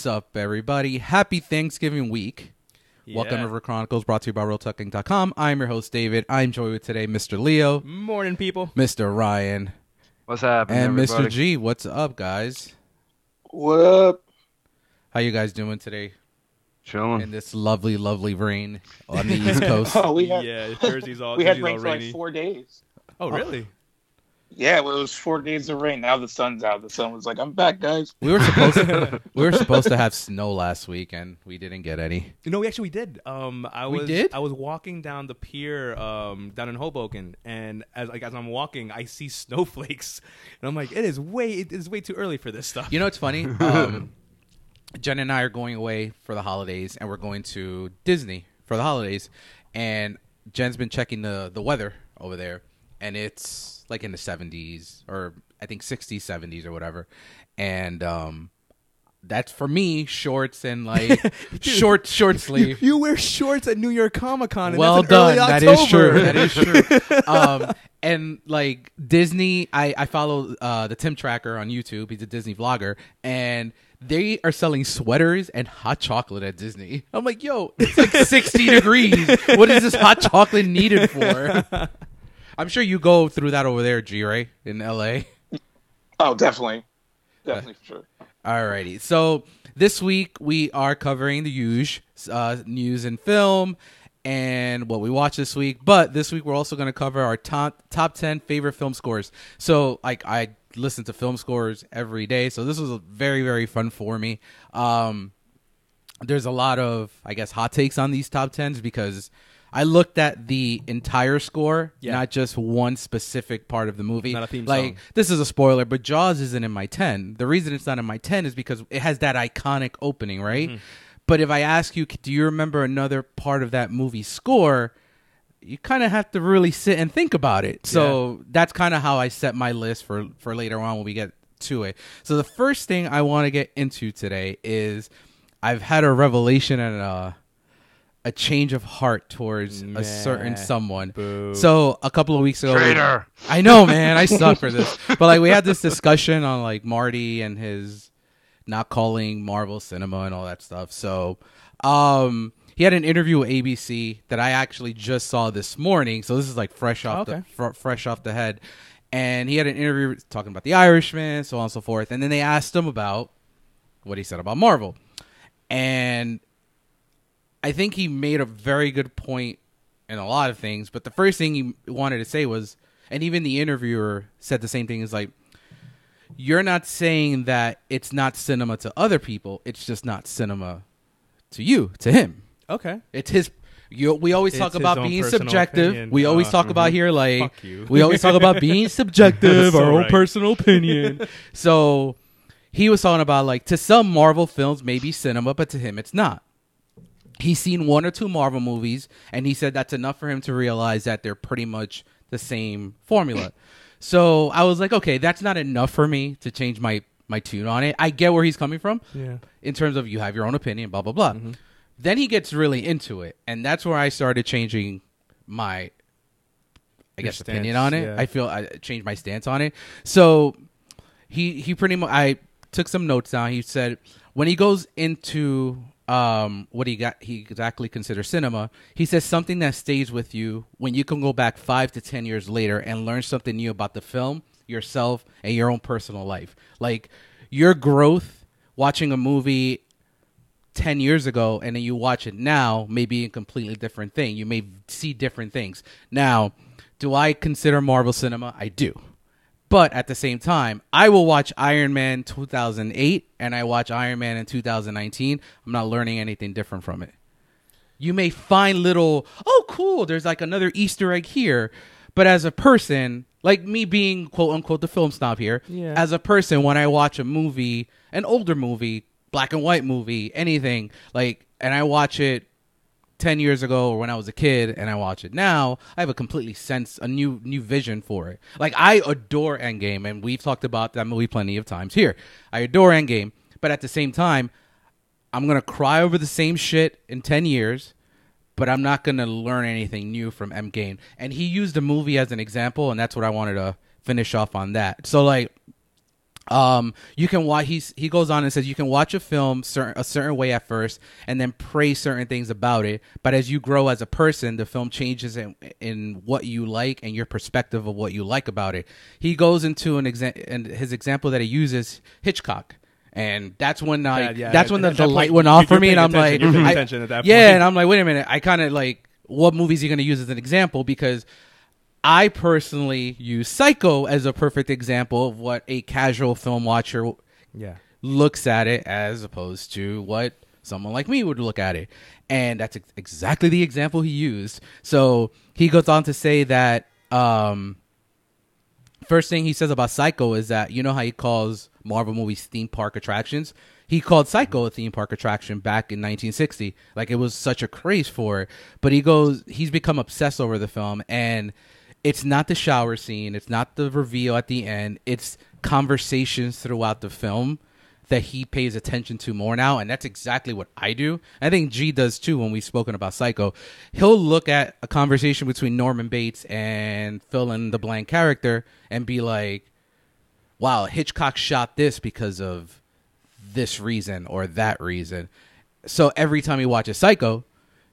What's up, everybody? Happy Thanksgiving week. Welcome to River Chronicles, brought to you by RealTucking.com. I'm your host, David. I'm joined with today Mr. Leo, Morning, people. Mr. Ryan, What's happening, and everybody? Mr. G. What's up, guys? What up? How you guys doing today Chilling. in this lovely, lovely rain on the East Coast? Oh, we had yeah, Jersey's all we had rain all for like four days. Oh, really? Yeah, well, it was four days of rain. Now the sun's out. The sun was like, "I'm back, guys." We were supposed to, we were supposed to have snow last week, and we didn't get any. No, we actually did. Um, I We was did? I was walking down the pier, um, down in Hoboken, and as like as I'm walking, I see snowflakes, and I'm like, it is way it is way too early for this stuff. You know what's funny? Um, Jen and I are going away for the holidays, and we're going to Disney for the holidays. And Jen's been checking the the weather over there, and it's like in the 70s or I think 60s, 70s or whatever. And um, that's for me shorts and like short short sleeve. you wear shorts at New York Comic Con. Well done. That is true. That is true. um, and like Disney, I I follow uh, the Tim Tracker on YouTube. He's a Disney vlogger, and they are selling sweaters and hot chocolate at Disney. I'm like, yo, it's like 60 degrees. What is this hot chocolate needed for? I'm sure you go through that over there, G Ray, in LA. Oh, definitely, definitely for sure. Alrighty. So this week we are covering the huge uh, news and film and what we watched this week. But this week we're also going to cover our top top ten favorite film scores. So like I listen to film scores every day, so this was a very very fun for me. Um, there's a lot of I guess hot takes on these top tens because. I looked at the entire score, Yeah. not just one specific part of the movie. Not a theme like song. this is a spoiler, but Jaws isn't in my 10. The reason it's not in my 10 is because it has that iconic opening, right? Mm-hmm. But if I ask you, do you remember another part of that movie score? You kind of have to really sit and think about it. So that's kind of how I set my list for for later on when we get to it. So the first thing I want to get into today is I've had a revelation and a a change of heart towards a certain someone. Boo. So a couple of weeks ago, Traitor. I know, man. I suck for this. But like, we had this discussion on like Marty and his not calling Marvel cinema and all that stuff. So, um, he had an interview with ABC that I actually just saw this morning. So this is like fresh off Okay. the fr- fresh off the head. And he had an interview talking about the Irishman, so on and so forth. And then they asked him about what he said about Marvel, and I think he made a very good point in a lot of things. But the first thing he wanted to say was, and even the interviewer said the same thing, is like, you're not saying that it's not cinema to other people. It's just not cinema to you, to him. okay. It's his. You, we always It's talk his about being subjective. opinion. We always Uh, talk about here like Fuck you. we always talk about being subjective, That's our own right. personal opinion. so he was talking about like to some Marvel films maybe cinema, but to him it's not. He's seen one or two Marvel movies, and he said that's enough for him to realize that they're pretty much the same formula. So I was like, okay, that's not enough for me to change my my tune on it. I get where he's coming from Yeah. in terms of you have your own opinion, blah blah blah. Mm-hmm. Then he gets really into it, and that's where I started changing my, I guess, stance, opinion on it. yeah. I feel I changed my stance on it. So he he pretty much I took some notes down. He said when he goes into um what he got he exactly considers cinema, he says something that stays with you when you can go back five to ten years later and learn something new about the film, yourself, and your own personal life. Like your growth watching a movie 10 years ago and then you watch it now may be a completely different thing. You may see different things. Now, do I consider Marvel cinema? I do. But at the same time, I will watch Iron Man 2008 and I watch Iron Man in 2019. I'm not learning anything different from it. You may find little, oh, cool, there's like another Easter egg here. But as a person, like me being quote unquote the film snob here. Yeah. As a person, when I watch a movie, an older movie, black and white movie, anything like, and I watch it 10 years ago or when I was a kid and I watch it now, I have a completely sense, a new new vision for it. Like I adore Endgame and we've talked about that movie plenty of times here. I adore Endgame, but at the same time, I'm going to cry over the same shit in 10 years, but I'm not going to learn anything new from Endgame. And he used the movie as an example and that's what I wanted to finish off on that. So like um, you can watch. He's he goes on and says you can watch a film certain a certain way at first, and then praise certain things about it. But as you grow as a person, the film changes in, in what you like and your perspective of what you like about it. He goes into an example, and his example that he uses Hitchcock. And that's when I, Yeah, yeah, that's when the, at the that light went off for me, and I'm like, attention. You're paying I- that yeah, point. and I'm like, wait a minute, I kind of like, what movies are you going to use as an example? Because I personally use Psycho as a perfect example of what a casual film watcher Yeah. looks at it as opposed to what someone like me would look at it. And that's ex- exactly the example he used. So he goes on to say that um, first thing he says about Psycho is that you know how he calls Marvel movies theme park attractions? He called Psycho a theme park attraction back in 1960. Like it was such a craze for it. But he goes, he's become obsessed over the film, and it's not the shower scene, it's not the reveal at the end, it's conversations throughout the film that he pays attention to more now, and that's exactly what I do. I think G does too when we've spoken about Psycho. He'll look at a conversation between Norman Bates and fill in the blank character and be like, wow, Hitchcock shot this because of this reason or that reason. So every time he watches Psycho,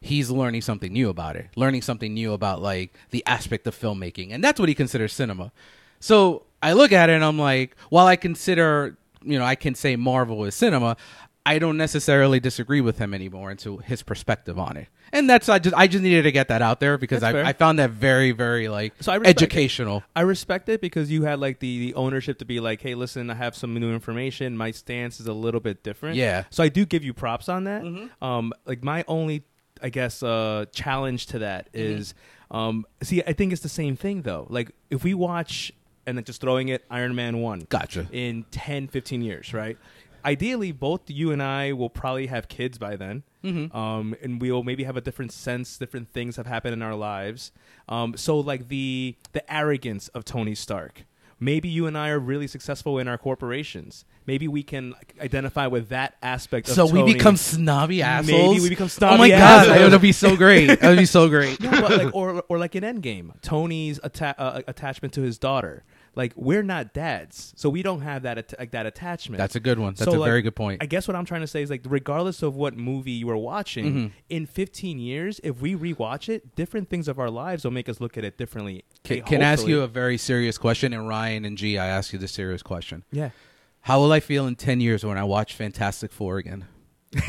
he's learning something new about it, learning something new about like the aspect of filmmaking, and that's what he considers cinema. So I look at it and I'm like, while I consider, you know, I can say Marvel is cinema, I don't necessarily disagree with him anymore into his perspective on it. And that's I just I just needed to get that out there because I. I found that very very like So I respect it. educational. I respect it because you had like the, the ownership to be like, hey, listen, I have some new information. My stance is a little bit different. Yeah. So I do give you props on that. Mm-hmm. Um, like my only, I guess, uh, challenge to that is, Mm-hmm. um, see, I think it's the same thing though. Like if we watch and then just throwing it Iron Man one, Gotcha. in 10, 15 years, right? Ideally, both you and I will probably have kids by then. Mm-hmm. Um, and we'll maybe have a different sense, different things have happened in our lives. Um, so, like the the arrogance of Tony Stark. Maybe you and I are really successful in our corporations. Maybe we can identify with that aspect. Of So we become snobby assholes. Maybe we become snobby. Oh snobby my god, that would be so great. That would be so great. No, like, or or like in Endgame, Tony's atta- uh, attachment to his daughter. Like we're not dads, so we don't have that at- like that attachment. That's a good one. That's So, a like, very good point. I guess what I'm trying to say is like, regardless of what movie you are watching, Mhm. in 15 years, if we rewatch it, different things of our lives will make us look at it differently. Can, Hey, can I ask you a very serious question? And Ryan and G, I ask you the serious question. Yeah. How will I feel in 10 years when I watch Fantastic Four again? well,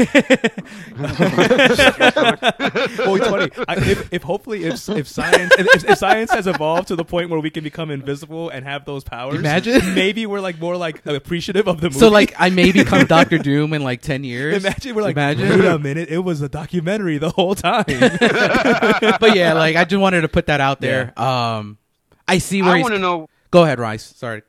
it's funny. I, if, if hopefully if, if science if, if science has evolved to the point where we can become invisible and have those powers, Imagine. maybe we're like more like appreciative of the movie. So, like, I may become Doctor Doom in like 10 years. Imagine we're like, Imagine. wait a minute, it was a documentary the whole time. but yeah, like, I just wanted to put that out there. Um, I see where I want to know. Go ahead, Rice. Sorry.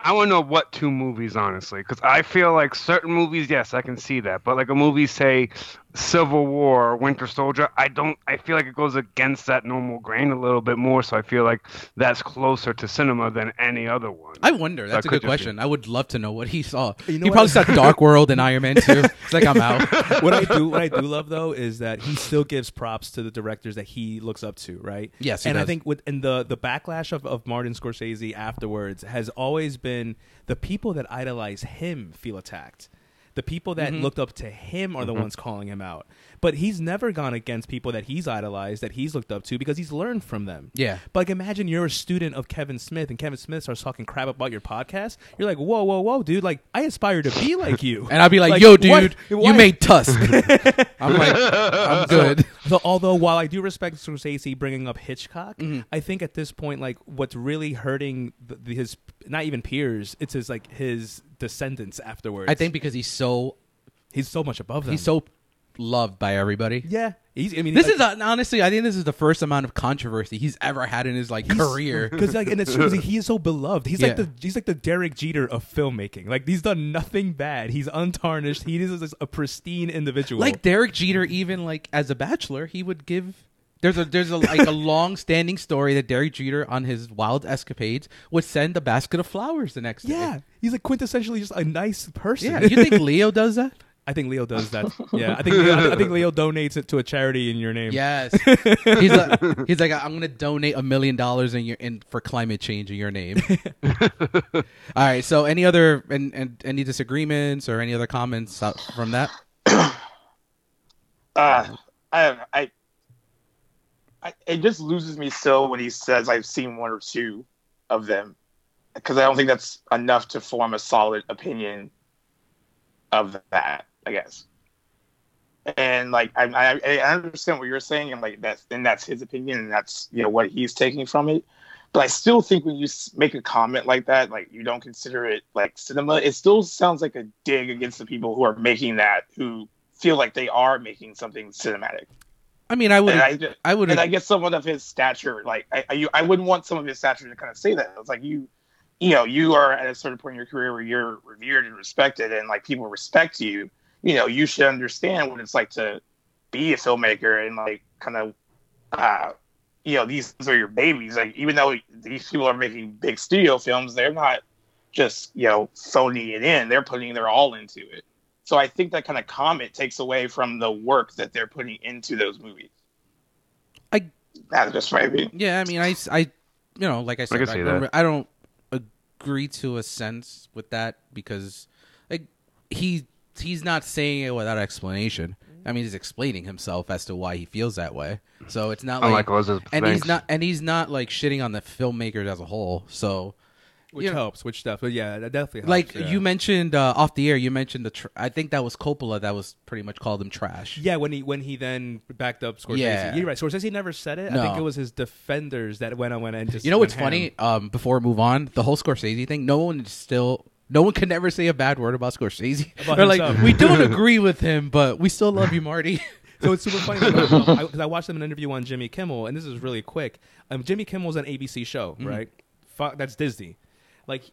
I want to know what two movies, honestly, because I feel like certain movies, yes, I can see that, but like a movie, say Civil War, Winter Soldier, I don't. I feel like it goes against that normal grain a little bit more. So I feel like that's closer to cinema than any other one. I wonder. That's a good could just be- question. I would love to know what he saw. You know he what? probably saw Dark World and Iron Man too. It's like, I'm out. what I do, what I do love though, is that he still gives props to the directors that he looks up to, right? Yes, he and I think with and the the backlash of, of Martin Scorsese afterwards has always been the people that idolize him feel attacked. The people that Mm-hmm. looked up to him are the ones calling him out. But he's never gone against people that he's idolized, that he's looked up to, because he's learned from them. Yeah. But like, imagine you're a student of Kevin Smith, and Kevin Smith starts talking crap about your podcast. You're like, whoa, whoa, whoa, dude! Like, I aspire to be like you. And I'll be like, Like, yo, what- dude, you what- made Tusk. I'm like, I'm good. So although while I do respect Scorsese bringing up Hitchcock, Mm-hmm. I think at this point, like what's really hurting the, the, his not even peers, it's his like his descendants afterwards. I think because he's so he's so much above them. he's so loved by everybody. Yeah, he's. I mean, This like, is uh honestly, I think this is the first amount of controversy he's ever had in his like career. because like and it's true 'cause he is so beloved. He's like the he's like the Derek Jeter of filmmaking. Like he's done nothing bad. He's untarnished. He is a pristine individual. Like Derek Jeter, even like as a bachelor, he would give. There's a there's a like a long standing story that Derek Jeter on his wild escapades would send a basket of flowers the next yeah, day. he's like quintessentially just a nice person. Yeah, you think Leo does that? I think Leo does that. Yeah, I think Leo, I think Leo donates it to a charity in your name. Yes. he's like, he's like, I'm gonna donate a million dollars in your in for climate change in your name. All right. So, any other and, and any disagreements or any other comments from that? Uh, I don't know. I, I it just loses me so when he says I've seen one or two of them, because I don't think that's enough to form a solid opinion of that. I guess. And like I, I, I understand what you're saying, and like that's and that's his opinion, and that's you know what he's taking from it. But I still think when you make a comment like that, like you don't consider it like cinema, it still sounds like a dig against the people who are making that, who feel like they are making something cinematic. I mean, I would, I, I, would, and I guess someone of his stature, like I, I, you- I wouldn't want some of his stature to kind of say that. It's like you, you know, you are at a certain point in your career where you're revered and respected, and like people respect you. You know, you should understand what it's like to be a filmmaker and like kind of, uh, you know, these are your babies. Like even though these people are making big studio films, they're not just you know phoning it in. They're putting their all into it. So I think that kind of comment takes away from the work that they're putting into those movies. I- That's just my opinion. yeah. I mean, I, I, you know, like I said, can I, see. I don't agree to a sense with that because, like, he he's not saying it without explanation. I mean, he's explaining himself as to why he feels that way. So it's not like Unlike Elizabeth and Banks. he's not and he's not like shitting on the filmmakers as a whole. So which you know- helps. Which stuff? But yeah, that definitely helps. like yeah. you mentioned uh, off the air, you mentioned the tr- I think that was Coppola that was pretty much called him trash. Yeah, when he when he then backed up Scorsese. Yeah. You're right. Scorsese never said it. I think it was his defenders that went on went and just. You know what's ham. funny? Um, before we move on, the whole Scorsese thing. No one is still. No one can ever say a bad word about Scorsese. About They're like, we don't agree with him, but we still love you, Marty. So it's super funny because I, I watched them in an interview on Jimmy Kimmel, and this is really quick. Um, Jimmy Kimmel's an ABC show, Mm-hmm. right? Fuck, that's Disney. Like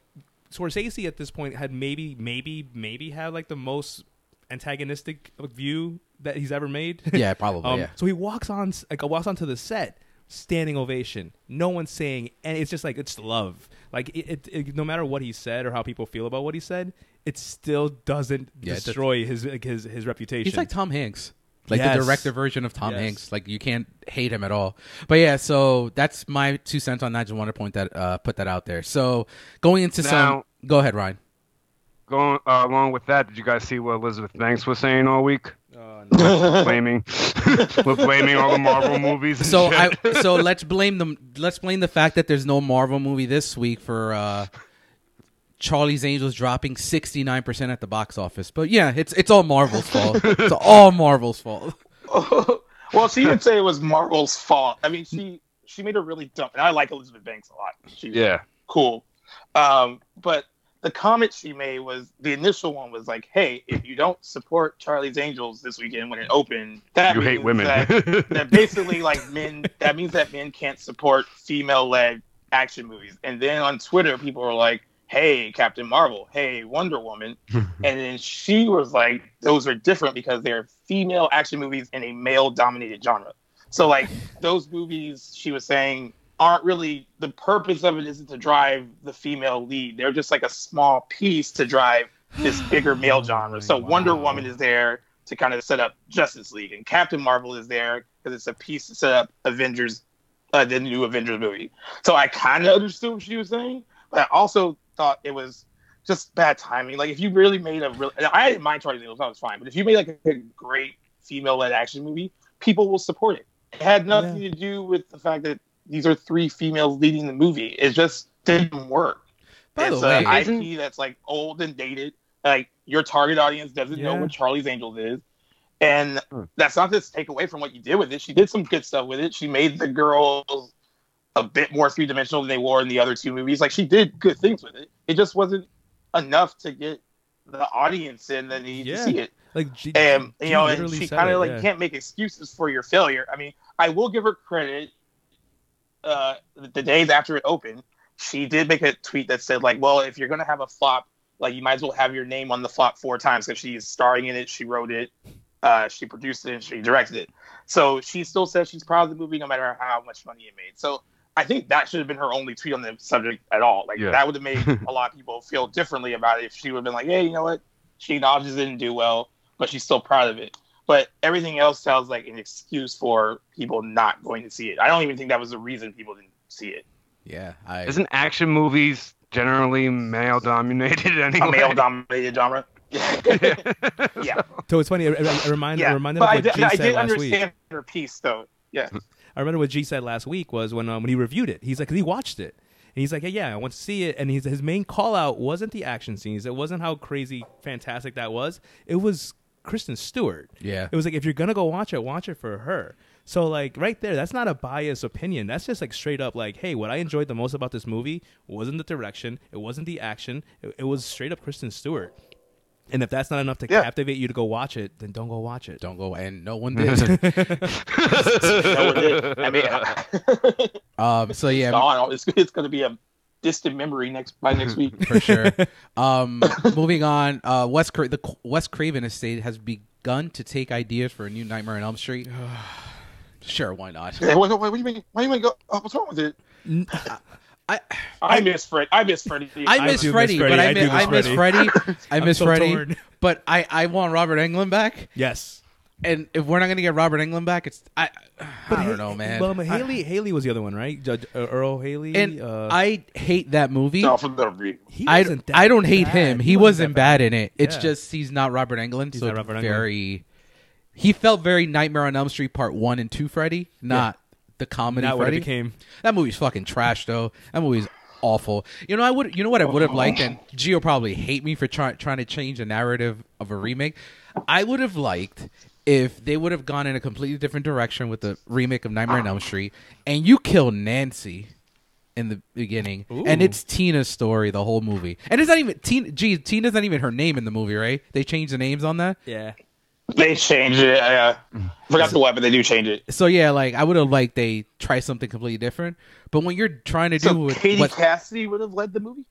Scorsese at this point had maybe, maybe, maybe had like the most antagonistic view that he's ever made. yeah, probably. Um, yeah. So he walks on, like, walks onto the set, standing ovation. No one's saying, and it's just like it's love. Like it, it, it- no matter what he said or how people feel about what he said, it still doesn't Yeah, it does- destroy his like, his his reputation. He's like Tom Hanks. Like Yes. the director version of Tom Yes. Hanks. Like you can't hate him at all. But yeah, so that's my two cents on that. Just want to point that uh put that out there. So going into some go ahead, Ryan. Going uh, along with that, did you guys see what Elizabeth Banks was saying all week? Oh, no. blaming, with blaming all the Marvel movies. and So shit. I so let's blame them let's blame the fact that there's no Marvel movie this week for uh Charlie's Angels dropping 69% at the box office. But yeah, it's it's all Marvel's fault. It's all Marvel's fault. well, she didn't say it was Marvel's fault. I mean, she she made a really dumb. And I like Elizabeth Banks a lot. She's yeah, cool. Um, but the comment she made was the initial one was like, "Hey, if you don't support Charlie's Angels this weekend when it opened, that you means hate women. That, that basically like men. That means that men can't support female-led action movies." And then on Twitter, people were like. Hey, Captain Marvel. Hey, Wonder Woman. and then she was like, those are different because they're female action movies in a male dominated genre. So, like, those movies, she was saying, aren't really the purpose of it isn't to drive the female lead. They're just like a small piece to drive this bigger male genre. So, Wonder Woman is there to kind of set up Justice League, and Captain Marvel is there because it's a piece to set up Avengers, uh, the new Avengers movie. So, I kind of understood what she was saying, but I also thought it was just bad timing. Like if you really made a real, I didn't mind Charlie's Angels, that was fine. But if you made like a great female-led action movie, people will support it. It had nothing to do with the fact that these are three females leading the movie. It just didn't work. By the it's an IP that's like old and dated. Like your target audience doesn't know what Charlie's Angels is. And that's not to take away from what you did with it. She did some good stuff with it. She made the girls a bit more three dimensional than they were in the other two movies. Like she did good things with it. It just wasn't enough to get the audience in that need Yeah. to see it. Like, G- And you know, and she kind of like yeah. can't make excuses for your failure. I mean, I will give her credit. Uh, the days after it opened, she did make a tweet that said like, "Well, if you're gonna have a flop, like you might as well have your name on the flop four times because she's starring in it, she wrote it, uh, she produced it, and she directed it. So she still says she's proud of the movie no matter how much money it made. So I think that should have been her only tweet on the subject at all. Like Yeah. that would have made a lot of people feel differently about it if she would have been like, "Hey, you know what? She acknowledges it didn't do well, but she's still proud of it." But everything else sounds like an excuse for people not going to see it. I don't even think that was the reason people didn't see it. Yeah, I Isn't action movies generally male dominated anyway? A male-dominated genre. yeah, So it's funny. I, I, I remind, I yeah. reminded But of I what did, G I said did last week. understand her piece, though. Yeah. I remember what G said last week was when um, when he reviewed it. He's like, 'cause he watched it. And he's like, yeah, yeah, I want to see it. And he's, his main call out wasn't the action scenes. It wasn't how crazy fantastic that was. It was Kristen Stewart. yeah. It was like if you're gonna go watch it, watch it for her. So like right there, that's not a biased opinion. That's just like straight up like, hey, what I enjoyed the most about this movie wasn't the direction, it wasn't the action, it, it was straight up Kristen Stewart. And if that's not enough to Yeah. captivate you to go watch it, then don't go watch it. Don't go, and no one did. No one did. I mean, um. So yeah, gone. It's, it's going to be a distant memory next by next week. for sure. Um, moving on, uh, Wes Cra- the Qu- Wes Craven estate has begun to take ideas for a new Nightmare on Elm Street. sure, why not? Hey, what, what, what do you mean? Why do you mean go? Oh, what's wrong with it? I I miss Fred. I miss Freddie. I I miss do miss Freddy, Freddy. but I, I do miss, miss I miss Freddy. Freddy. I miss so Freddy, torn. but I I want Robert Englund back. Yes. And if we're not gonna get Robert Englund back, it's I But I don't Ha- know, man. Well, but I- Haley Haley was the other one, right? Judge uh, Earle Haley. and uh, I hate that movie. no, from the re- he I, wasn't that I don't hate bad. him. He, wasn't, bad. in it. It's Yeah. just he's not Robert Englund. He's so not Robert Englund. very. He felt very Nightmare on Elm Street Part One and Two Freddy, not the comedy Not what it Freddy. became. That movie's fucking trash, though. That movie's awful. You know, I would. You know what I would have liked, and Gio probably hate me for trying trying to change the narrative of a remake. I would have liked if they would have gone in a completely different direction with the remake of Nightmare on Elm Street, and you kill Nancy in the beginning, and it's Tina's story the whole movie, and it's not even Tina. Gee, Tina's not even her name in the movie, right? They changed the names on that. Yeah. they changed it. Uh, forgot the what, but they do change it. So yeah, like I would have liked they try something completely different. But when you're trying to do So with Katie what, Cassidy would have led the movie.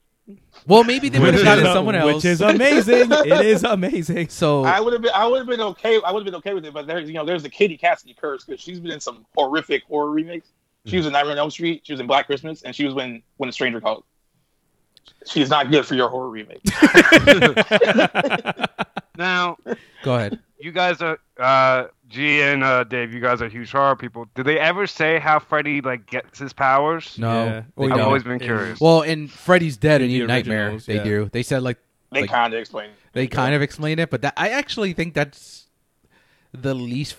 Well, maybe they would have Which gotten someone else. Which is amazing. it is amazing. so I would have been. I would have been okay. I would have been okay with it. But there's, you know, there's the Katie Cassidy curse because she's been in some horrific horror remakes. She was in Nightmare on Elm Street. She was in Black Christmas, and she was when when a stranger called. She's not good for your horror remake. Now, go ahead. you guys are uh, G and uh, Dave. You guys are huge horror people. Did they ever say how Freddy like gets his powers? No, Yeah. Well, I've don't. always been curious. Well, in Freddy's Dead In and the New Nightmare, they yeah. do. They said like They Like- kind of explain. it. they kind of explain it, but that I actually think that's the least,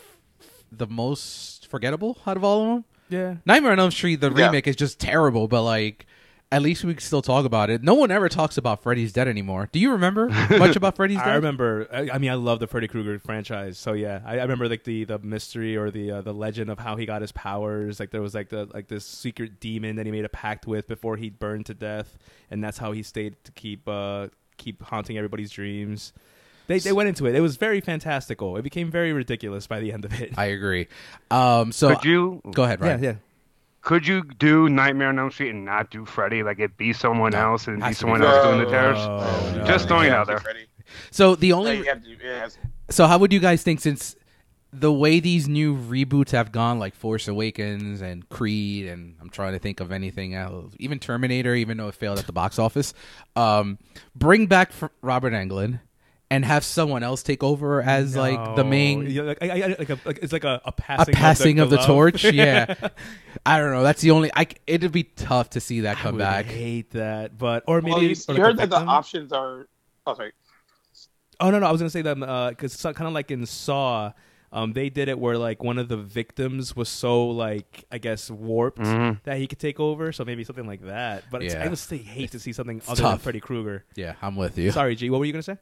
the most forgettable out of all of them. Yeah. Nightmare on Elm Street, the Yeah. remake is just terrible, but like. At least we can still talk about it. No one ever talks about Freddy's Dead anymore. Do you remember much about Freddy's Dead? I remember. I, I mean, I love the Freddy Krueger franchise. So yeah, I, I remember like the the mystery or the uh, the legend of how he got his powers. Like there was like the like this secret demon that he made a pact with before he burned to death, and that's how he stayed to keep uh keep haunting everybody's dreams. They they went into it. It was very fantastical. It became very ridiculous by the end of it. I agree. Um, so could you go ahead, yeah, Ryan. yeah. Could you do Nightmare on Elm Street and not do Freddy? Like it be someone No. else and be Has to be someone else doing the No. terrors? Oh, no. Just throwing it out there. So the only you have to, yeah, So how would you guys think since the way these new reboots have gone, like Force Awakens and Creed, and I'm trying to think of anything else, even Terminator, even though it failed at the box office, um, bring back Robert Englund and have someone else take over as like the main Yeah, like, I, I, like, a, like it's like a, a a passing passing of the, torch. yeah, I don't know. That's the only. I c- it'd be tough to see that I come would back. hate that, but or maybe Well, you, or you heard that the victim. options are. Oh, sorry. Oh no, no, I was gonna say that because kind of like in Saw, um, they did it where like one of the victims was so like I guess warped Mhm. that he could take over. So maybe something like that. But it's, Yeah. I would still hate to see something other than. Freddy Krueger. Yeah, I'm with you. Sorry, G. What were you gonna say?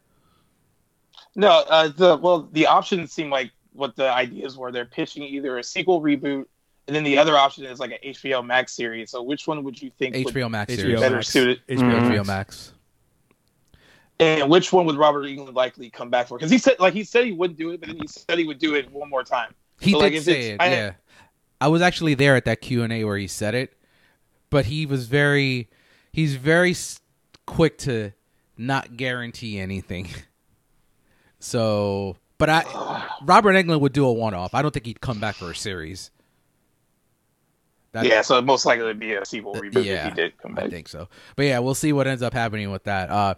No, uh, the well, the options seem like what the ideas were. They're pitching either a sequel reboot, and then the other option is like an HBO Max series. So which one would you think would HBO Max HBO series. better Max. suited? HBO Mhm. HBO Max. Max. And which one would Robert Englund likely come back for? Because he said, like he said, he wouldn't do it, but then he said he would do it one more time. He So, did like, say it. I- yeah, I was actually there at that Q and A where he said it, but he was very, he's very quick to not guarantee anything. So, but I, Robert Englund would do a one-off. I don't think he'd come back for a series. That- yeah, so most likely it'd be a sequel Uh, reboot yeah, if he did come back. I think so. But yeah, we'll see what ends up happening with that. Uh,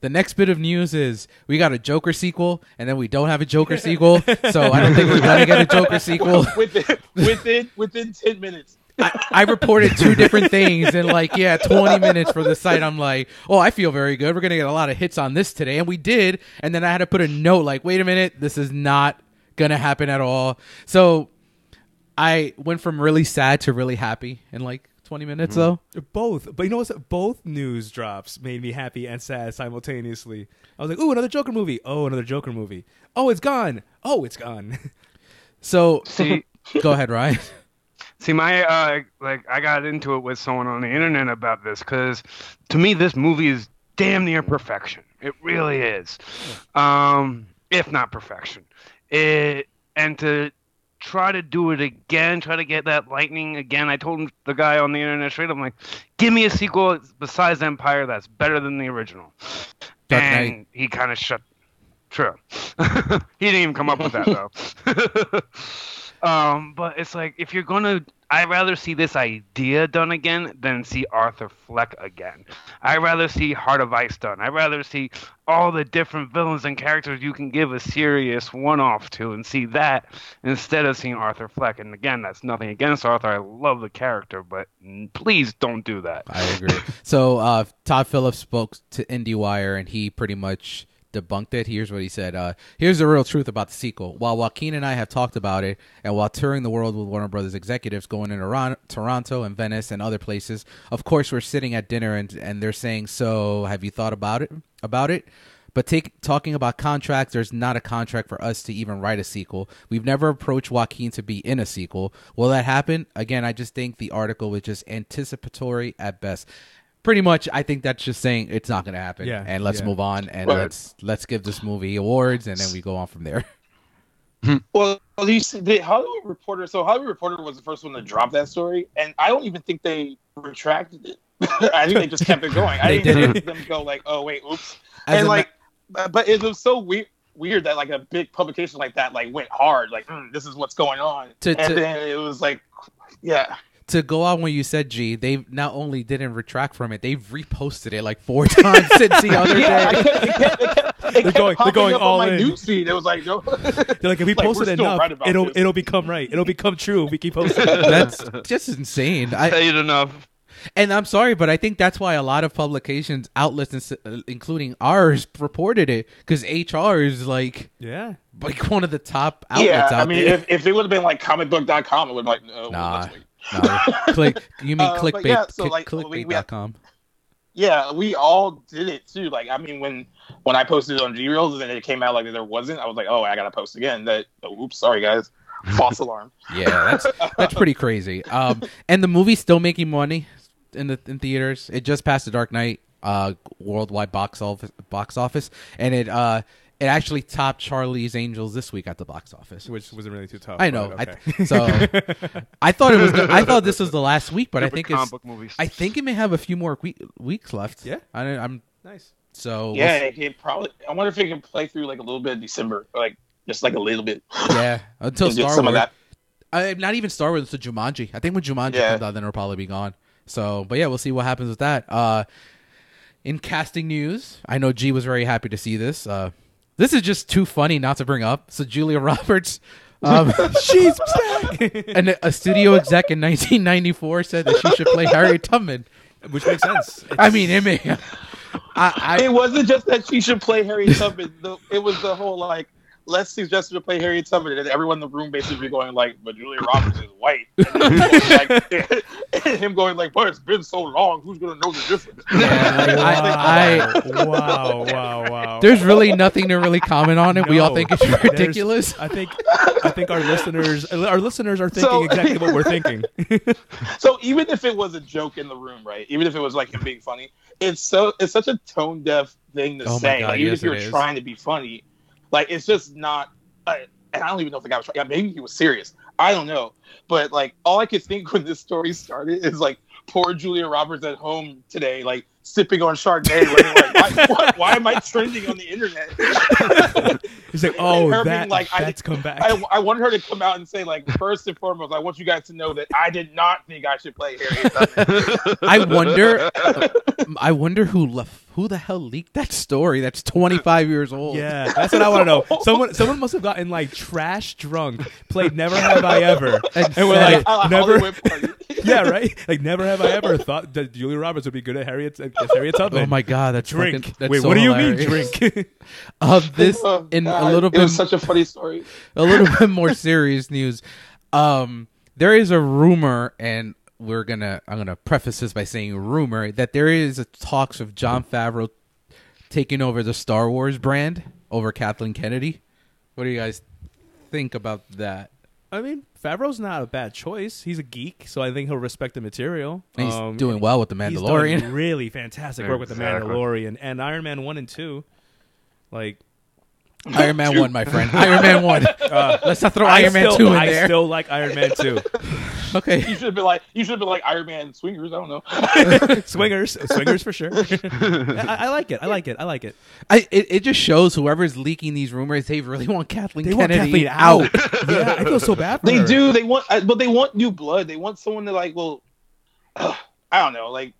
the next bit of news is we got a Joker sequel, and then we don't have a Joker sequel. So I don't think we're gonna get a Joker sequel. within within within ten minutes. I, I reported two different things in like yeah 20 minutes for the site i'm like oh i feel very good we're gonna get a lot of hits on this today and we did and then i had to put a note like wait a minute this is not gonna happen at all so i went from really sad to really happy in like 20 minutes though Both, but you know what? Both news drops made me happy and sad simultaneously. I was like, "Ooh, another Joker movie! Oh, another Joker movie! Oh, it's gone! Oh, it's gone!" so See, go ahead ryan see, my uh, like I got into it with someone on the internet about this because to me this movie is damn near perfection. It really is, um, if not perfection. It and to try to do it again, try to get that lightning again. I told the guy on the internet straight, I'm like, give me a sequel besides Empire that's better than the original. Dark and Knight. he kind of shut. True. he didn't even come up with that though. um, but it's like if you're gonna, I'd rather see this idea done again than see Arthur Fleck again. I'd rather see Heart of Ice done. I'd rather see all the different villains and characters you can give a serious one-off to, and see that instead of seeing Arthur Fleck. And again, that's nothing against Arthur. I love the character, but please don't do that. I agree. so uh, Todd Phillips spoke to IndieWire, and he pretty much debunked it. Here's what he said. Uh, Here's the real truth about the sequel. While Joaquin and I have talked about it, and while touring the world with Warner Brothers executives, going in Ron- Toronto and Venice and other places, of course we're sitting at dinner and and they're saying, "So, have you thought about it? About it?" But take, talking about contracts, there's not a contract for us to even write a sequel. We've never approached Joaquin to be in a sequel. Will that happen? Again, I just think the article was just anticipatory at best. Pretty much, I think that's just saying it's not going to happen. Yeah, and let's yeah. move on and Right. let's let's give this movie awards and then we go on from there. Well, you see, the Hollywood Reporter. So Hollywood Reporter was the first one to drop that story, and I don't even think they retracted it. I think they just kept it going. I They didn't didn't. see them go like, "Oh wait, oops," As and a ma- like, but but it was so weird. Weird that like a big publication like that like went hard like "Mm, this is what's going on To- and to- then it was like yeah to go on when you said G, they not only didn't retract from it, they've reposted it like four times since the other yeah day. kept, it kept, it kept, it kept going- they're going up all on my in. It was like no They're like, if we Like, post we're it still enough, right it'll this. it'll become right. It'll become true if we keep posting. That's just insane. I, Say it enough. And I'm sorry, but I think that's why a lot of publications, outlets, ins- uh, including ours, reported it because HR is like yeah, like one of the top outlets yeah out I mean there. if, if it would have been like comicbook.com it would have been like no Nah. No, click. You mean Uh, clickbait? yeah, so, like, we- we have- clickbait.com. yeah we all did it too like I mean when when I posted on G Reels and it came out like there wasn't I was like oh I gotta post again that oh, oops sorry guys false alarm Yeah, that's that's pretty crazy. Um, and the movie's still making money in the in theaters. It just passed the Dark Knight uh worldwide box office box office, and it uh it actually topped Charlie's Angels this week at the box office. which wasn't really too tough. I know. but I th- so I thought it was. The, I thought this was the last week, but I think it's. book movies. I think it may have a few more we- weeks left. Yeah. I, I'm nice. so. we'll yeah it, it probably I wonder if it can play through like a little bit of December like just like a little bit yeah. Until And get Star some Wars. of that Uh, not even Star Wars. It's Jumanji. I think when Jumanji Yeah. comes out, then it'll probably be gone. So, but yeah, we'll see what happens with that. Uh, in casting news, I know G was very happy to see this. Uh, this is just too funny not to bring up. So Julia Roberts, um, She's back, and a studio exec in 1994 said that she should play Harriet Tubman. which makes sense. I mean, it may. I, it wasn't just that she should play Harriet Tubman. The, it was the whole like, let's suggest her to play Harriet Tubman, and everyone in the room basically going like, "But Julia Roberts is white." And, like, him going like, "But it's been so long. Who's gonna know the difference?" Yeah, I, I, wow, wow, wow. there's really nothing to really comment on it. We all think it's ridiculous. I think I think our listeners our listeners are thinking So- exactly what we're thinking. so even if it was a joke in the room, right? Even if it was like him being funny, it's so it's such a tone deaf thing to Oh say. God, like, even yes, if you're trying to be funny, like it's just not. Uh, and I don't even know if the guy was trying. Yeah, maybe he was serious. I don't know. But like all I could think when this story started is like poor Julia Roberts at home today, like sipping on Chardonnay. Like, why, why, why am I trending on the internet? He's like, oh, Her being that like, I- that's come back. I, I want her to come out and say like first and foremost, I want you guys to know that I did not think I should play Harry. I wonder. I wonder who left. Who the hell leaked that story? That's 25 years old. yeah, that's what I want to know. Someone, someone must have gotten like trash drunk, played "Never Have I Ever," and, we're said like, it. A "Never." Yeah, right. Like, never have I ever thought that Julia Roberts would be good at Harriet as Harriet Tubman. Oh my god, that's Drink. fucking- that's Wait, so what do you hilarious. mean drink? Um, this Oh, in a God, little It bit was such a funny story. a little bit more serious news. Um, there is a rumor, and we're gonna I'm gonna preface this by saying rumor that there is a talks of Jon Favreau taking over the Star Wars brand over Kathleen Kennedy. What do you guys think about that? I mean, Favreau's not a bad choice. He's a geek, so I think he'll respect the material. And he's Um, doing well with the He's Mandalorian. really fantastic work with the Mandalorian and Iron Man one and two. Like, Iron Man one, my friend. Iron Man one. uh, Let's not throw I Iron Man still- two in there. I there. still like Iron Man two. okay. You should have been like you should have been like Iron Man swingers. I don't know. swingers, swingers for sure. I, I like it. I like it. I like it. I it, it just shows whoever's leaking these rumors they really want Kathleen They want Kennedy Kathleen out. out. yeah, I feel so bad for they her. do. They want, uh, but they want new blood. They want someone to like. Well, uh, I don't know. Like,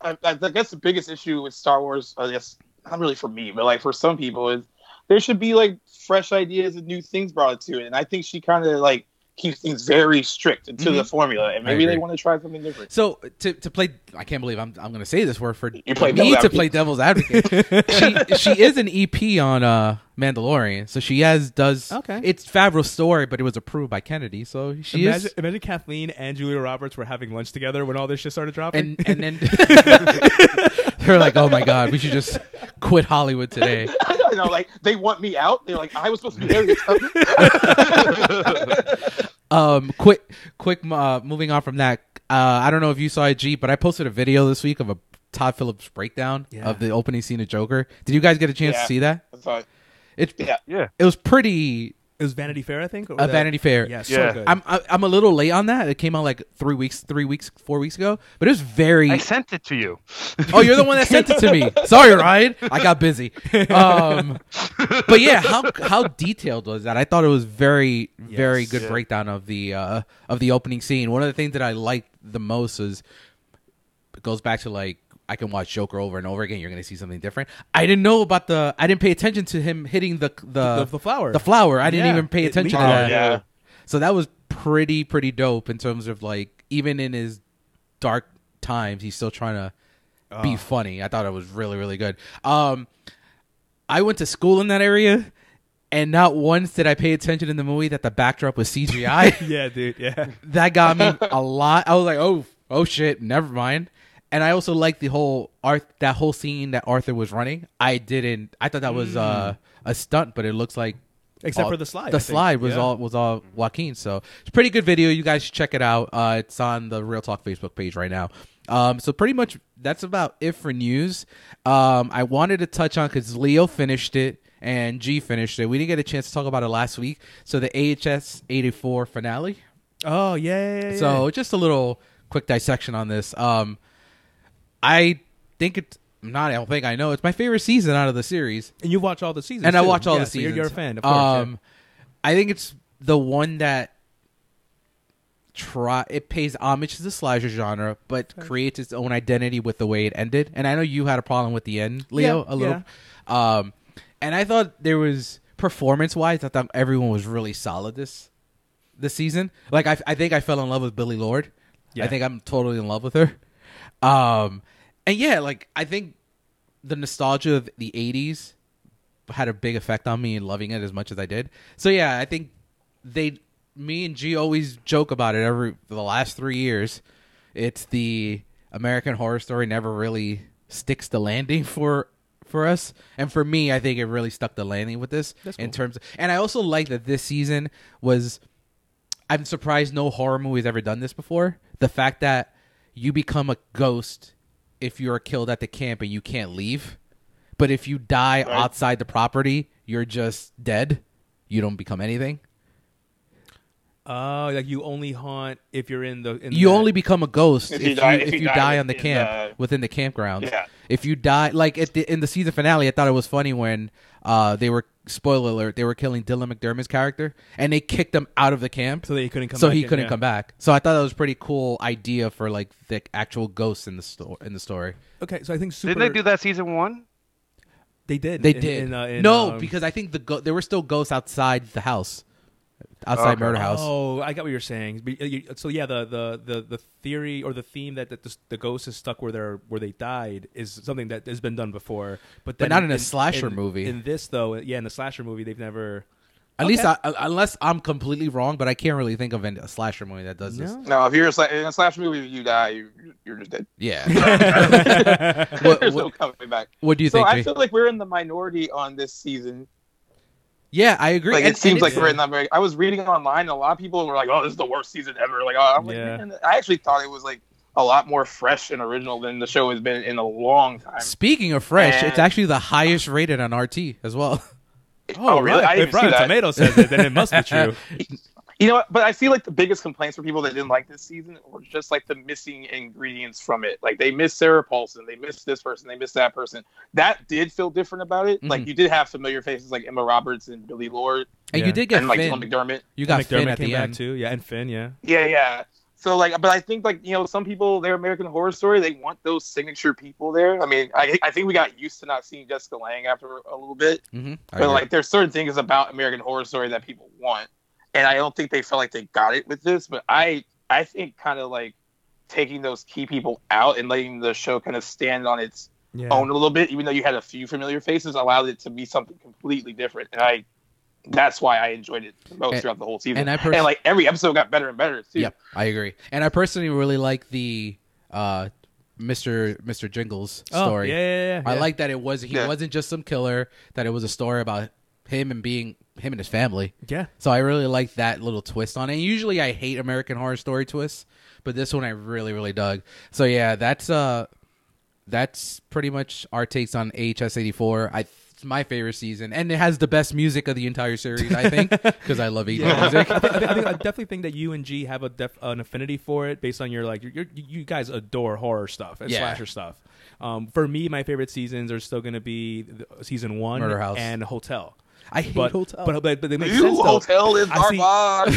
I, I guess the biggest issue with Star Wars, I guess not really for me, but like for some people, is there should be like fresh ideas and new things brought to it. And I think she kind of like keeps things very strict to the formula, and maybe they want to try something different. So to to play, I can't believe I'm I'm going to say this word for You play me devil's to play devil's advocate. she she is an EP on uh Mandalorian, so she has does Okay. It's Favreau's story, but it was approved by Kennedy, so she Imagine, is. imagine Kathleen and Julia Roberts were having lunch together when all this shit started dropping. And and then they're like, oh my god, we should just quit Hollywood today. I know, like they want me out. They're like, I was supposed to be Harriet Tubman. Um, quick, quick. Uh, moving on from that, uh, I don't know if you saw it, G, but I posted a video this week of a Todd Phillips breakdown Yeah. of the opening scene of Joker. Did you guys get a chance Yeah. to see that? That's all. It Yeah. Yeah. it was pretty it was Vanity Fair, I think. or a that- Vanity Fair. Yeah, so Yeah. good. I'm I- I'm a little late on that. It came out like three weeks, three weeks, four weeks ago. But it was very. I sent it to you. oh, you're the one that sent it to me. Sorry, Ryan. I got busy. Um, but yeah, how how detailed was that? I thought it was very very good Yeah. breakdown of the uh, of the opening scene. One of the things that I liked the most is it goes back to like I can watch Joker over and over again. You're gonna see something different. I didn't know about the. I didn't pay attention to him hitting the the the, the flower. the flower. I didn't Yeah, even pay attention to that. yeah. So that was pretty pretty dope in terms of like even in his dark times, he's still trying to be funny. I thought it was really really good. Um, I went to school in that area, and not once did I pay attention in the movie that the backdrop was CGI. yeah, dude. Yeah. that got me a lot. I was like, oh oh shit, never mind. And I also like the whole art that whole scene that Arthur was running. I didn't. I thought that was uh, a stunt, but it looks like Except all- for the slide. The slide was Yeah. all was all Joaquin. So it's a pretty good video. You guys should check it out. Uh, it's on the Real Talk Facebook page right now. Um, so pretty much that's about it for news. Um, I wanted to touch on because Leo finished it and G finished it. We didn't get a chance to talk about it last week. So the AHS eighty four finale. Oh yeah. yeah, yeah, So just a little quick dissection on this. Um, I think it's not. I don't think I know. It's my favorite season out of the series and you watch all the seasons. and I too. watch all Yeah, the so seasons. You're, you're a fan, of course. Um, I think it's the one that try it pays homage to the slasher genre, but creates its own identity with the way it ended. And I know you had a problem with the end, Leo, Yeah, a little. Um, and I thought there was performance wise, I thought everyone was really solid this this season. Like I, I think I fell in love with Billie Lourd. Yeah. I think I'm totally in love with her. Um, and yeah, like I think the nostalgia of the '80s had a big effect on me and loving it as much as I did. So yeah, I think they, me and G always joke about it every for the last three years. it's the American Horror Story never really sticks the landing for for us, and for me, I think it really stuck the landing with this in terms. Of, and I also like that this season was. I'm surprised no horror movie's ever done this before. The fact that you become a ghost if you're killed at the camp and you can't leave, but if you die Right. outside the property, you're just dead. You don't become anything. Oh, like you only haunt if you're in the. In you that- only become a ghost if, If you you, die- if, you, die, on the camp the- within the campgrounds. Yeah. If you die, like at the, in the season finale, I thought it was funny when uh, they were spoiler alert they were killing Dylan McDermott's character and they kicked him out of the camp so that he couldn't come. so back he in, couldn't yeah. come back. So I thought that was a pretty cool idea for like the actual ghosts in the store in the story. Okay, so I think super. Didn't they do that season one? They did. They in- did. in, uh, in, no, um, because I think the go- there were still ghosts outside the house, outside Okay. murder house. Oh, I got what you're saying. Be- uh, you- So yeah, the, the, the, the theory or the theme that, that the, the ghost is stuck where they're where they died is something that has been done before, but But then not in a slasher in- movie. In this though, yeah, in the slasher movie, they've never. At least, I, unless I'm completely wrong, but I can't really think of a slasher movie that does this. No. No, if you're a, sla- in a slasher movie, you die, you, you're just dead. Yeah. what, There's no coming back. what do you so think? I feel like we're in the minority on this season. Yeah, I agree. Like And- it seems like we're in the very. I was reading online, and a lot of people were like, "Oh, this is the worst season ever." Like, oh, I'm like, Yeah. man, I actually thought it was like a lot more fresh and original than the show has been in a long time. Speaking of fresh, And- it's actually the highest rated on RT as well. Oh, really? I If didn't see Rotten that. Tomato says it, then it must be true. You know, what? but I feel like the biggest complaints for people that didn't like this season were just like the missing ingredients from it. Like they missed Sarah Paulson, they missed this person, they missed that person. That did feel different about it. Like Mhm. you did have familiar faces like Emma Roberts and Billie Lourd And Yeah. you did get and like Finn. Dylan McDermott. You got McDermott Finn at came the back end. too. Yeah, and Finn. Yeah. Yeah, yeah. So like, but I think like you know, some people their American Horror Story they want those signature people there. I mean, I I think we got used to not seeing Jessica Lange after a little bit, Mm-hmm. but like there's certain things about American Horror Story that people want, and I don't think they felt like they got it with this. But I I think kind of like taking those key people out and letting the show kind of stand on its Yeah. own a little bit, even though you had a few familiar faces, allowed it to be something completely different, and I. That's why I enjoyed it the most And- throughout the whole season, and I and, like every episode got better and better too. Yep, I agree. And I personally really like the uh, Mr. Mr. Jingles Oh, story. yeah, yeah, yeah, I like that it was he Yeah. wasn't just some killer; that it was a story about him and being him and his family. Yeah. So I really like that little twist on it. Usually I hate American Horror Story twists, but this one I really really dug. So yeah, that's uh that's pretty much our takes on AHS 84. I it's my favorite season and it has the best music of the entire series, I think, because I love 80s music. I, think, I, think, I definitely think that you and G have a def, an affinity for it based on your like you're, you're, guys adore horror stuff and Yeah. slasher stuff. Um, for me, my favorite seasons are still going to be season one Murder House. and Hotel. I hate But, Hotel. but but but they make You sense though. hotel is I see-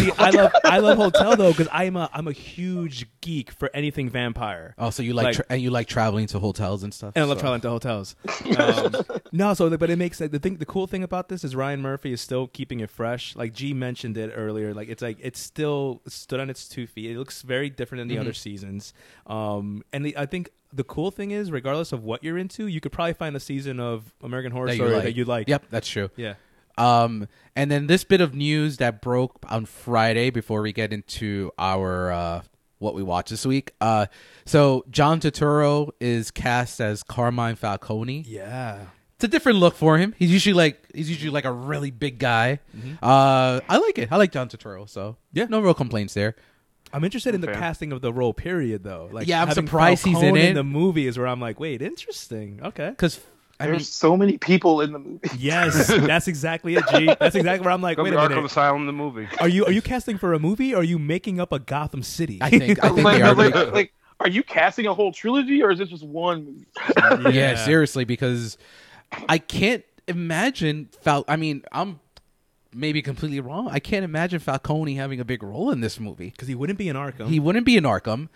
See, I love I love Hotel though because I'm a I'm a huge geek for anything vampire. Oh, so you like, Like- tra- and you like traveling to hotels and stuff. And I love so- traveling to hotels. Um, no, so but it makes like, the thing. The cool thing about this is Ryan Murphy is still keeping it fresh. Like G mentioned it earlier. Like it's like it's still stood on its two feet. It looks very different than the Mm-hmm. other seasons. Um, and the, I think the cool thing is, regardless of what you're into, you could probably find a season of American Horror that Story like. that you like. Yep, that's true. Yeah. Um, and then this bit of news that broke on Friday before we get into our uh, what we watch this week. Uh, so John Turturro is cast as Carmine Falcone. Yeah. It's a different look for him. He's usually like he's usually like a really big guy. Uh, I like it. I like John Turturro. So Yeah. no real complaints there. I'm interested in the Okay. casting of the role. Period. Though. Like Yeah, I'm having surprised he's in Falcone it. the movie is where I'm like, wait, interesting. Okay. Because I There's mean, so many people in the movie. Yes, that's exactly it, G. That's exactly where I'm like, Go wait be a Arkham minute. Asylum the movie. Are you are you casting for a movie or are you making up a Gotham City? I think I think like, they are. like, gonna- like, are you casting a whole trilogy or is this just one movie? yeah. seriously, because I can't imagine Fal. I mean, I'm maybe completely wrong. I can't imagine Falcone having a big role in this movie. because he wouldn't be in Arkham. He wouldn't be in Arkham,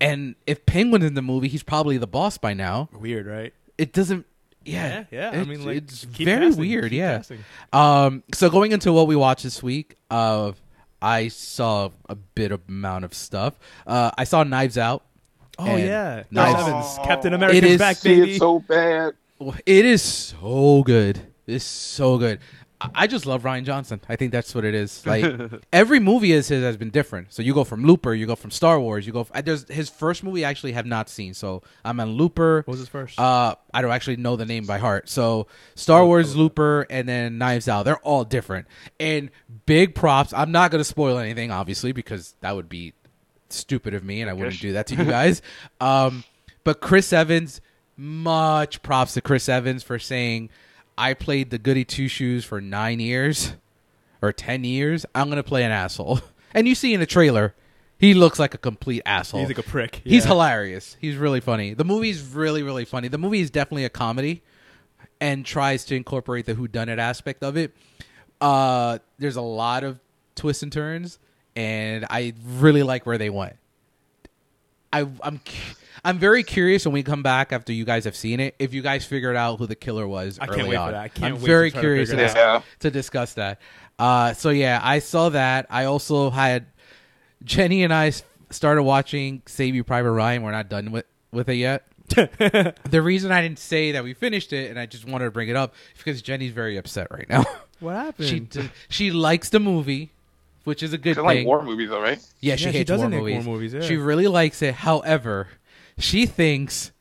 and if Penguin's in the movie, he's probably the boss by now. Weird, right? It doesn't. Yeah, yeah. I mean, like, it's keep very casting, weird. keep yeah. casting. Um. So going into what we watched this week, uh, I saw a bit of amount of stuff. Uh, I saw Knives Out. Oh yeah, Knives- Chris Evans, Oh. Captain America's is- back, See baby. it so bad. It is so good. It's so good. I just love Rian Johnson. I think that's what it is. Like every movie is his has been different. So you go from Looper, you go from Star Wars, you go. I there's his first movie I actually have not seen. So I'm on Looper. What was his first? Uh, I don't actually know the name by heart. So Star Wars, Looper, and then Knives Out. They're all different and big props. I'm not gonna spoil anything, obviously, because that would be stupid of me, and I wouldn't do that to you guys. um, but Chris Evans, much props to Chris Evans for saying, "I played the goody two shoes for nine years or ten years. I'm gonna play an asshole." And you see in the trailer, he looks like a complete asshole. He's like a prick. He's hilarious. He's really funny. The movie's really, really funny. The movie is definitely a comedy and tries to incorporate the whodunit aspect of it. Uh, there's a lot of twists and turns, and I really like where they went. I, I'm I'm very curious when we come back after you guys have seen it if you guys figured out who the killer was. I can't early wait for that. I can't I'm wait very to curious to, it out. to discuss that. Uh, so yeah, I saw that. I also had Jenny and I started watching Saving Private Ryan. We're not done with with it yet. the reason I didn't say that we finished it and I just wanted to bring it up is because Jenny's very upset right now. What happened? she d- she likes the movie, which is a good She like war movies, though, right? Yeah, she Yeah, she hates doesn't war like war movies. movies, yeah. She really likes it. However, she thinks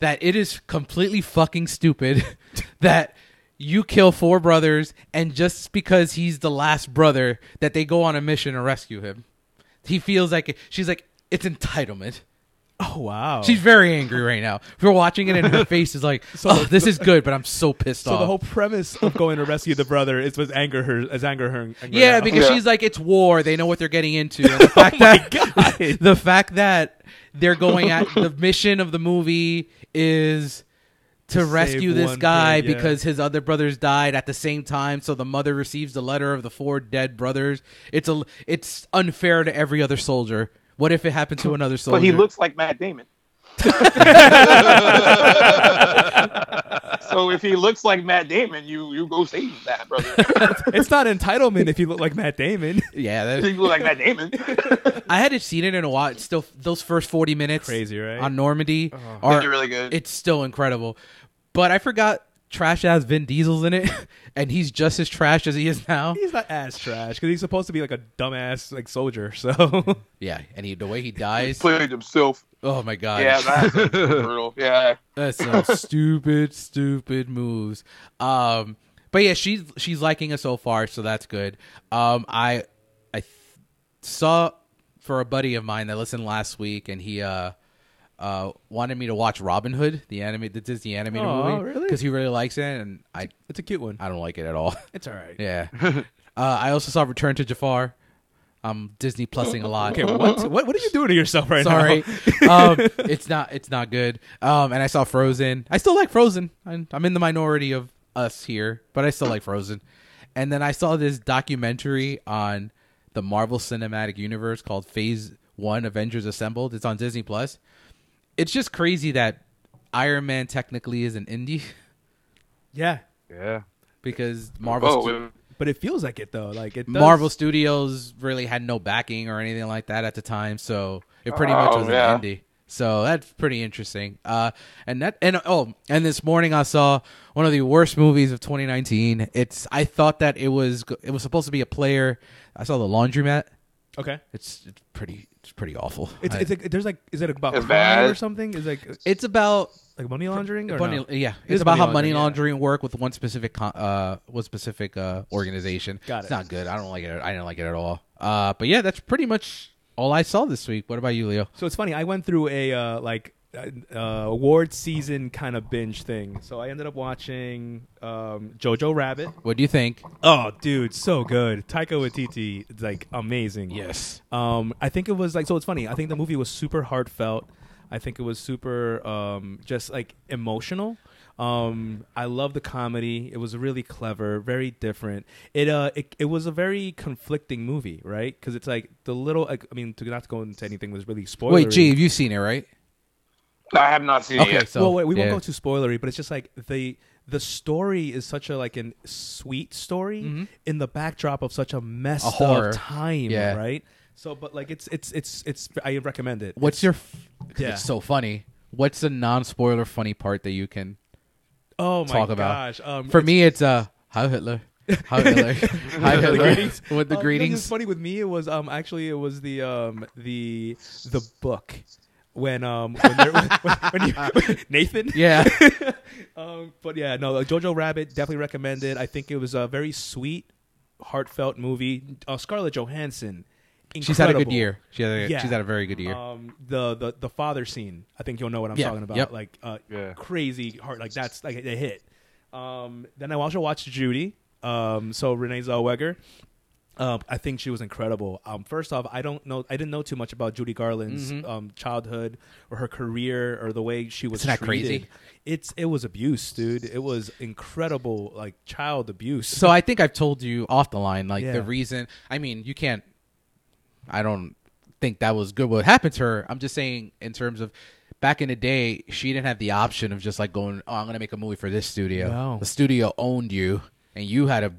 that it is completely fucking stupid that you kill four brothers and just because he's the last brother that they go on a mission to rescue him. He feels like she's like it's entitlement. Oh wow. She's very angry right now. If you're watching it and her face is like, "Oh, this is good," but I'm so pissed so off. So the whole premise of going to rescue the brother is was anger her as anger her. anger Yeah, her. because Yeah. she's like, it's war. They know what they're getting into. And the oh fact that the fact that they're going at the mission of the movie is to, To rescue this guy kid, yeah. because his other brothers died at the same time. So the mother receives the letter of the four dead brothers. It's a it's unfair to every other soldier. What if it happened to another soldier? But he looks like Matt Damon. so if he looks like Matt Damon, you you go save that brother. it's not entitlement if you look like Matt Damon. yeah. that- if you look like Matt Damon. I hadn't seen it in a while. It's still those first forty minutes Crazy, right? on Normandy oh. Are are really good. it's still incredible. But I forgot trash ass Vin Diesel's in it, and he's just as trash as he is now. He's not as trash because he's supposed to be like a dumbass like soldier. So Yeah, and he, the way he dies. Played himself. Oh my god. Yeah, that's brutal. Yeah. That's some stupid, stupid moves. Um, but yeah, she's she's liking it so far, so that's good. Um, I I th- saw for a buddy of mine that listened last week, and he uh uh wanted me to watch Robin Hood, the anime, the Disney animated Oh, movie, really? because he really likes it, and I it's a cute one. I don't like it at all. It's all right. yeah. uh, I also saw Return to Jafar. I'm Disney plusing a lot. Okay, what what what are you doing to yourself right now? Sorry, now? um, it's not. It's not good. Um, and I saw Frozen. I still like Frozen. I'm, I'm in the minority of us here, but I still like Frozen. And then I saw this documentary on the Marvel Cinematic Universe called Phase One: Avengers Assembled. It's on Disney Plus. It's just crazy that Iron Man technically is an indie Yeah, Yeah. because Marvel. Oh, Stu- but it feels like it though. Like it does. Marvel Studios really had no backing or anything like that at the time, so it pretty much Oh, was yeah. an indie. So that's pretty interesting. Uh, and that and oh, and this morning I saw one of the worst movies of 2019. It's I thought that it was it was supposed to be a player. I saw the Laundromat. Okay. It's it's pretty it's pretty awful. It's I- it's like, there's like is it about It's crime or something? Is like it's about like money laundering or money, no? yeah, It is it's about how money money laundering, laundering work with one specific uh one specific uh organization. Got It's not good. I don't like it. I didn't like it at all. Uh, but yeah, that's pretty much all I saw this week. What about you, Leo? So it's funny. I went through a uh, like uh, award season kind of binge thing. So I ended up watching um, Jojo Rabbit. What do you think? Oh, dude, so good. Taika Waititi, is like amazing. Yes. Um, I think it was like so. It's funny. I think the movie was super heartfelt. I think it was super um, just like emotional. Um, I love the comedy. It was really clever, very different. It uh, it, it was a very conflicting movie, right? Because it's like the little. Like, I mean, to not to go into anything was really spoilery. Wait, G, have you seen it, right? I have not seen it Okay, yet. so well, wait, we yeah. won't go too spoilery, but it's just like the the story is such a like an sweet story Mhm. in the backdrop of such a messed A horror. up time, Yeah. right? So, but like it's it's it's it's I recommend it. What's your? F- Yeah. It's so funny. What's the non-spoiler funny part that you can oh my talk about? gosh? Um, For it's- me, it's uh, Heil Hitler. Hi Hitler. Hi Hitler. greetings? With the Um, no, greetings. It's funny with me. It was um actually it was the um the the book when um when, there, when, when you Nathan Yeah. um but yeah no Jojo Rabbit definitely recommended. I think it was a very sweet, heartfelt movie. Uh, Scarlett Johansson. She's had a good year. She had a, Yeah. She's had a very good year. Um, the the the father scene. I think you'll know what I'm Yeah, talking about. yep. Like uh, Yeah. crazy heart. Like that's like a hit. Um, then I also watched Judy. Um, so Renee Zellweger. Um, I think she was incredible. Um, first off, I don't know. I didn't know too much about Judy Garland's Mhm. um, childhood or her career or the way she was Isn't that treated. crazy? It's it was abuse, dude. It was incredible, like child abuse. So I think I've told you off the line, like Yeah. the reason. I mean, you can't. I don't think that was good. What happened to her? I'm just saying in terms of back in the day, she didn't have the option of just like going, "Oh, I'm gonna make a movie for this studio." No. The studio owned you, and you had to.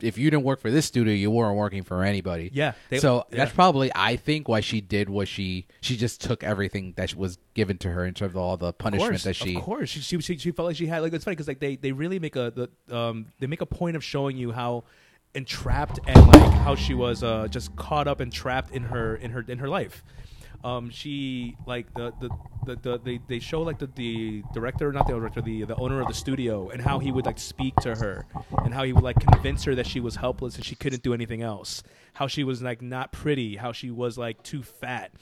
If you didn't work for this studio, you weren't working for anybody. Yeah, they- so yeah. that's probably I think why she did what she she just took everything that was given to her in terms of all the punishment course, that she. Of course, she, she, she, she felt like she had like it's funny because like they, they really make a the um they make a point of showing you how entrapped and like how she was uh just caught up and trapped in her in her in her life. Um, she like the the, the, the they, they show like the, the director not the director the the owner of the studio and how he would like speak to her and how he would like convince her that she was helpless and she couldn't do anything else. How she was like not pretty how she was like too fat.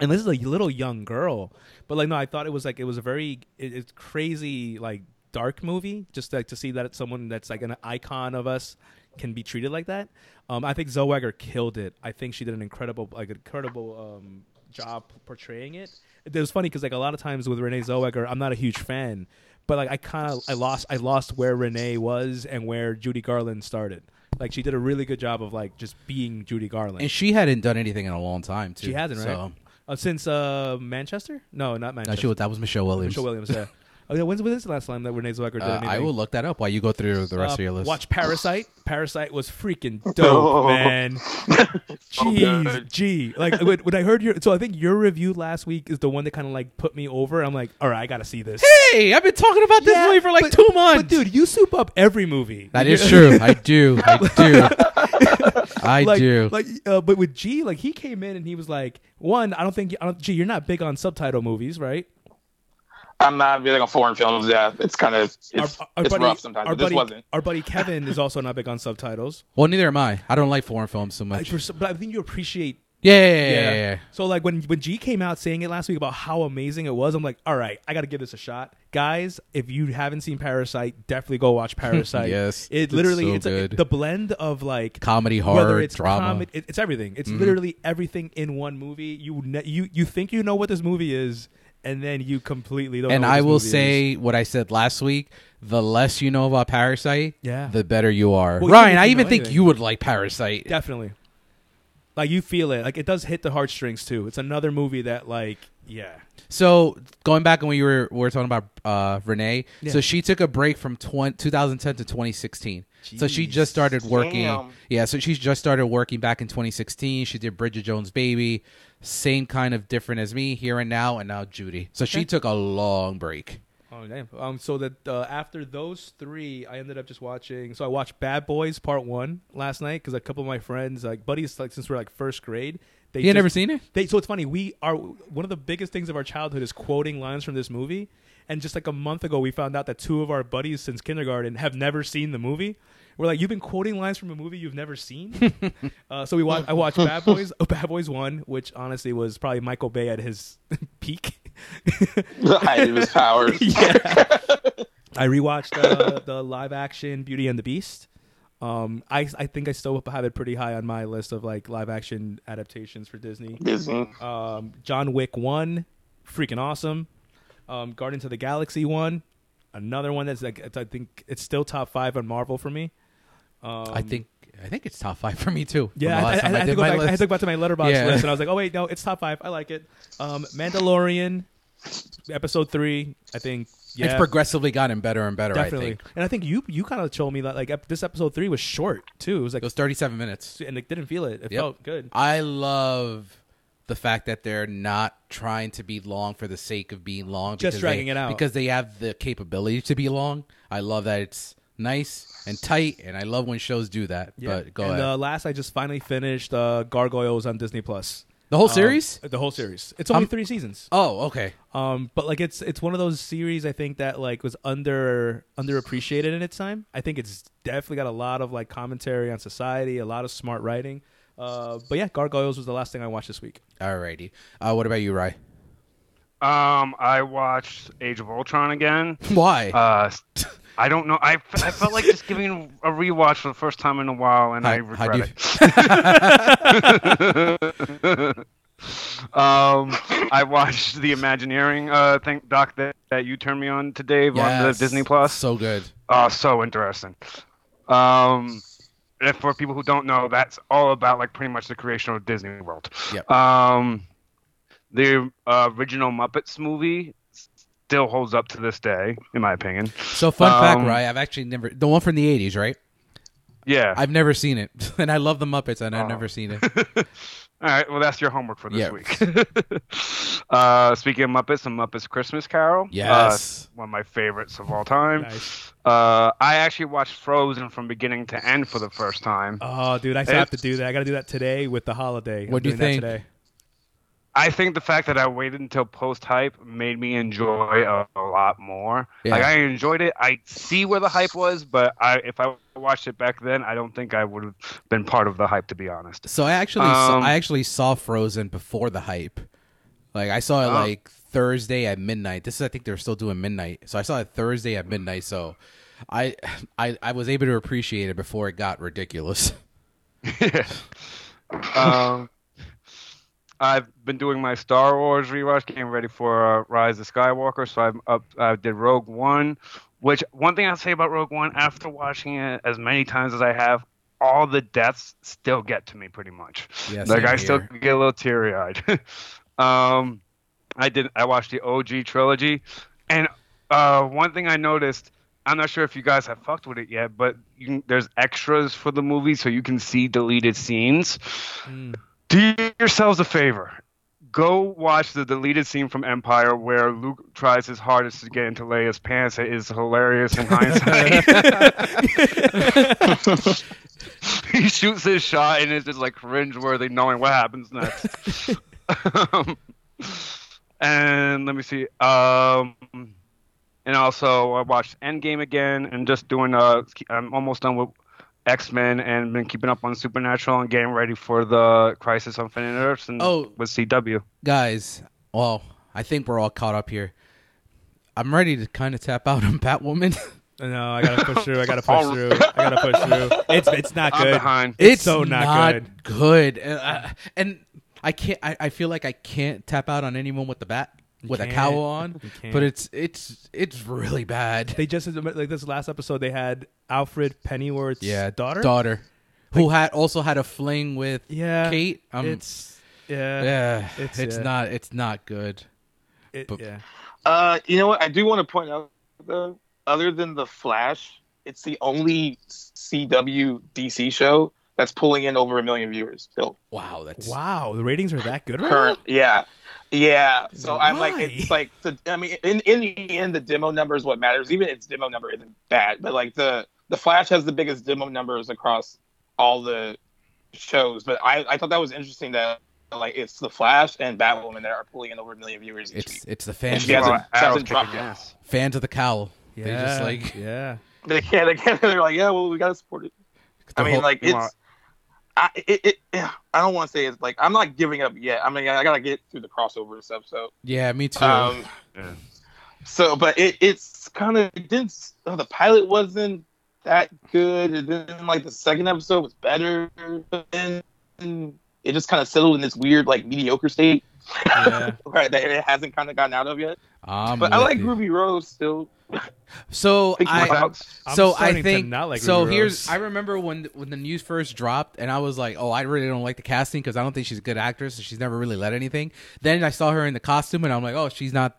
And this is a little young girl but like no i thought it was like it was a very it, it's crazy like dark movie just like to see that someone that's like an icon of us can be treated like that. Um i think zellweger killed it. I think she did an incredible like incredible um job portraying it it was funny because like a lot of times with renee zellweger i'm not a huge fan but like i kind of i lost i lost where renee was and where judy garland started like she did a really good job of like just being judy garland and she hadn't done anything in a long time too. she hasn't, right? So, Uh, since uh, Manchester? No, not no, Manchester. she was, that was Michelle Williams. Michelle Williams. Yeah. oh yeah. When's when's the last time that Renee Zellweger did Uh, anything? I will look that up while you go through the rest Uh, of your list. Watch Parasite. Parasite was freaking dope, Oh. man. Jeez, good. gee. Like when, when I heard your, so I think your review last week is the one that kind of like put me over. I'm like, all right, I got to see this. Hey, I've been talking about this Yeah, movie for like but- two months. But dude, you soup up every movie. that is true. I do. I do. I like, do. Like, uh, but with G, like he came in and he was like, one, I don't think, I don't, G, you're not big on subtitle movies, right? I'm not really on foreign films. Yeah, it's kind of it's, Our- our it's buddy- rough sometimes. Our But this buddy, wasn't. our buddy Kevin is also not big on subtitles. well, neither am I. I don't like foreign films so much. for, but I think you appreciate. Yeah, yeah, yeah, yeah, yeah. So like when when G came out saying it last week about how amazing it was, I'm like, all right, I got to give this a shot, guys. If you haven't seen Parasite, definitely go watch Parasite. Yes, it it's literally so it's a- the blend of like Comedy, whether horror, it's drama. comedy, it- it's everything. It's Mhm. literally everything in one movie. You ne- you you think you know what this movie is, and then you completely don't. and I will movie is. say what I said last week. The less you know about Parasite, Yeah. the better you are. Well, Ryan, I even think anything. you would like Parasite. definitely. Like you feel it, like it does hit the heartstrings too. It's another movie that, like, yeah, So going back when we were we were talking about uh, Renee, Yeah. so she took a break from 20, 2010 to 2016. So she just started working. Damn. Yeah, so she just started working back in 2016. She did Bridget Jones' Baby, same kind of different as me, Here and Now, and now Judy. So she took a long break. Oh damn! Um, so that uh, after those three, I ended up just watching. So I watched Bad Boys Part One last night because a couple of my friends, like buddies, like since we're like first grade, they You just- never seen it? They so it's funny. We are one of the biggest things of our childhood is quoting lines from this movie. And just like a month ago, we found out that two of our buddies since kindergarten have never seen the movie. We're like, you've been quoting lines from a movie you've never seen. uh, so we watched. I watched Bad Boys. Oh, Bad Boys One, which honestly was probably Michael Bay at his peak. the height of his powers. yeah. I rewatched uh, the live action Beauty and the Beast. Um, I I think I still have it pretty high on my list of like live action adaptations for Disney. Disney. Um, John Wick one, freaking awesome. Um, Guardians of the Galaxy one, another one that's like it's, I think it's still top five on Marvel for me. Um, I think I think it's top five for me too. Yeah, I, last I, I, had to go back, I had to go back to my Letterboxd Yeah. list, and I was like, "Oh wait, no, it's top five. I like it." Um, Mandalorian, episode three. I think yeah, It's progressively gotten better and better. I definitely. think And I think you you kind of told me that like this episode three was short too. It was like it was 37 minutes. and it didn't feel it. It Yep. felt good. I love the fact that they're not trying to be long for the sake of being long. Just because dragging they- it out. because they have the capability to be long. I love that it's nice and tight, and I love when shows do that. But go and ahead. uh, last, I just finally finished uh, Gargoyles on Disney Plus. the whole Um, series? the whole series. It's only Um, three seasons. Oh, okay. Um, but like it's it's one of those series I think that like was under underappreciated in its time. I think it's definitely got a lot of like commentary on society, a lot of smart writing. Uh, but yeah, Gargoyles was the last thing I watched this week. Alrighty. Uh, what about you, Rye? Um, I watched Age of Ultron again. Why? Uh, I don't know. I, f- I felt like just giving a rewatch for the first time in a while, and I How- how do regret it. um, I watched the Imagineering uh thing doc that, that you turned me on to, Dave, on the Disney Plus. So good. Oh, so interesting. Um, and for people who don't know, that's all about like pretty much the creation of Disney World. Yep. Um, the uh, original Muppets movie still holds up to this day, in my opinion. So fun fact, Um, Rye, I've actually never the one from the '80s, right? Yeah. I've never seen it, and I love the Muppets, and I've Oh. never seen it. All right. Well, that's your homework for this Yeah. week. uh, speaking of Muppets, the Muppets Christmas Carol. Yes. Uh, one of my favorites of all time. Nice. Uh, I actually watched Frozen from beginning to end for the first time. Oh, dude, I still have to do that. I got to do that today with the holiday. I'm What do you doing that think? Today. I think the fact that I waited until post hype made me enjoy a, a lot more. Yeah. Like I enjoyed it. I see where the hype was, but I if I watched it back then, I don't think I would have been part of the hype to be honest. So I actually saw, Um, I actually saw Frozen before the hype. Like I saw it Oh. like Thursday at midnight. This is I think they're still doing midnight. So I saw it Thursday at midnight. So I I I was able to appreciate it before it got ridiculous. um, I've been doing my Star Wars rewatch, getting ready for uh, Rise of Skywalker. So I'm up. I did Rogue One, which one thing I'll say about Rogue One after watching it as many times as I have, all the deaths still get to me pretty much. Yeah, like I still get a little teary eyed. um, I did. I watched the OG trilogy, and uh, one thing I noticed. I'm not sure if you guys have fucked with it yet, but you can, there's extras for the movie, so you can see deleted scenes. Mm. Do yourselves a favor. Go watch the deleted scene from Empire where Luke tries his hardest to get into Leia's pants. It is hilarious in hindsight. he shoots his shot and it's just like cringeworthy knowing what happens next. um, and let me see. Um, and also I watched Endgame again and just doing uh I'm almost done with X Men and been keeping up on Supernatural and getting ready for the Crisis on Infinite Earths and Oh. with CW. Guys, well, I think we're all caught up here. I'm ready to kind of tap out on Batwoman. No, I gotta push through. I gotta push through. I gotta push through. It's it's not I'm good. behind. It's so not good. good. And, I- and I can't. I, I feel like I can't tap out on anyone with the bat with a can't. cowl on. But it's it's it's really bad. They just like this last episode. They had Alfred Pennyworth's yeah, daughter. daughter, who had also had a fling with Yeah, Kate. Um, it's yeah, yeah, it's, it's, uh, not it's not good. it, but- yeah. Uh, you know what? I do want to point out though, other than the Flash, it's the only CW DC show that's pulling in over a million viewers still. Wow, that's Wow, the ratings are that good right Current, yeah, yeah. So I'm like, it's like the. I mean, in in the end, the demo number is what matters. Even its demo number isn't bad, but like the the Flash has the biggest demo numbers across all the shows. But I I thought that was interesting that like it's the Flash and Batwoman that are pulling in over a million viewers each it's week. it's the fans She hasn't- hasn't dropped yet. ass. fans of the cowl. Yeah, They just like yeah. They can't. They can't. They're like, yeah, well, we gotta support it. I mean, whole- like Well, it's. I it, it I don't want to say it's like I'm not giving up yet. I mean, I gotta get through the crossover and stuff. So, yeah, me too. um, Yeah. so but it it's kind of it didn't. Oh, the pilot wasn't that good, and then like the second episode was better, but then it just kind of settled in this weird like mediocre state, Yeah. right? That it hasn't kind of gotten out of yet. I'm but I like you. Ruby Rose still. So Think I, about- I'm so I think not like so. Ruby Here's Rose. I remember when when the news first dropped, and I was like, "Oh, I really don't like the casting because I don't think she's a good actress. and She's never really led anything." Then I saw her in the costume, and I'm like, "Oh, she's not.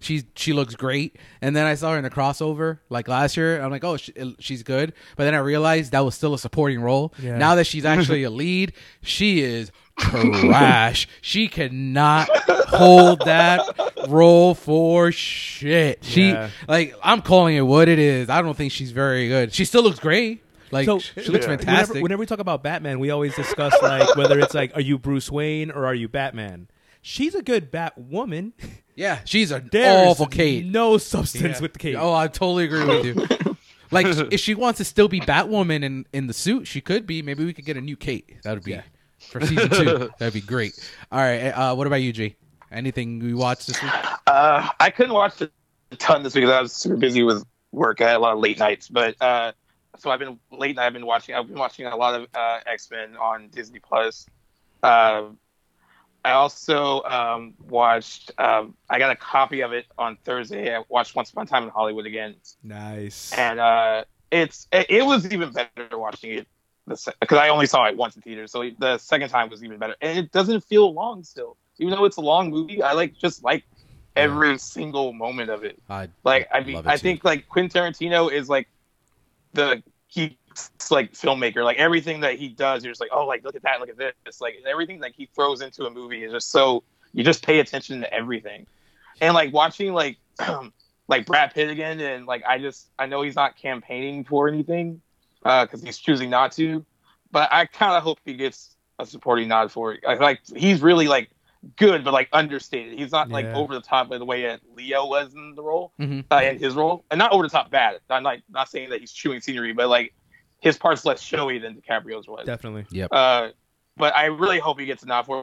She's she looks great." And then I saw her in the crossover like last year. I'm like, "Oh, she, she's good." But then I realized that was still a supporting role. Yeah. Now that she's actually a lead, she is trash. she cannot hold that role for shit. She Yeah. like I'm calling it what it is. I don't think she's very good. She still looks great. Like So she looks Yeah. fantastic. Whenever, whenever we talk about Batman, we always discuss like whether it's like, are you Bruce Wayne or are you Batman? She's a good Batwoman. yeah, she's a There's awful Kate. No substance Yeah. with Kate. Oh, I totally agree with you. like if she wants to still be Batwoman in in the suit, she could be. Maybe we could get a new Kate. That would be Yeah. For season two. That'd be great. All right. Uh, what about you, G? Anything we watched this week? Uh, I couldn't watch a ton this week because I was super busy with work. I had a lot of late nights, but uh, so I've been late night. I've been watching. I've been watching a lot of uh, X Men on Disney Plus. Uh, I also um, watched. Um, I got a copy of it on Thursday. I watched Once Upon a Time in Hollywood again, nice. and uh, it's it, it was even better watching it because I only saw it once in theaters. So the second time was even better, and it doesn't feel long still, even though it's a long movie. I like just like every single moment of it. I Like I mean, I think like Quentin Tarantino is like the he like filmmaker. Like everything that he does, you're just like, oh, like look at that, look at this. Like everything that he throws into a movie is just so you just pay attention to everything. And like watching like like Brad Pitt again, and like I just I know he's not campaigning for anything because he's choosing not to, but I kind of hope he gets a supporting nod for it. I like he's really like good, but like understated. He's not like Yeah. over the top by the way that Leo was in the role, Mhm. uh, in his role, and not over the top bad. I'm like not saying that he's chewing scenery, but like his part's less showy than DiCaprio's was. Definitely. Uh, but I really hope he gets a nod for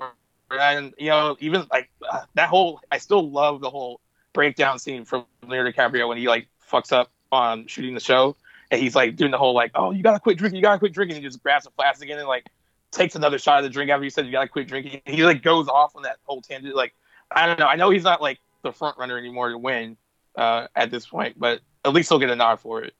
it. And you know, even like uh, that whole, I still love the whole breakdown scene from Leonardo DiCaprio when he like fucks up on shooting the show, and he's like doing the whole like, oh, you gotta quit drinking, you gotta quit drinking. And he just grabs a flask again and like takes another shot of the drink after he said you gotta quit drinking. And he like goes off on that whole tangent. Like I don't know. I know he's not like the front runner anymore to win uh, at this point, but at least he'll get a nod for it.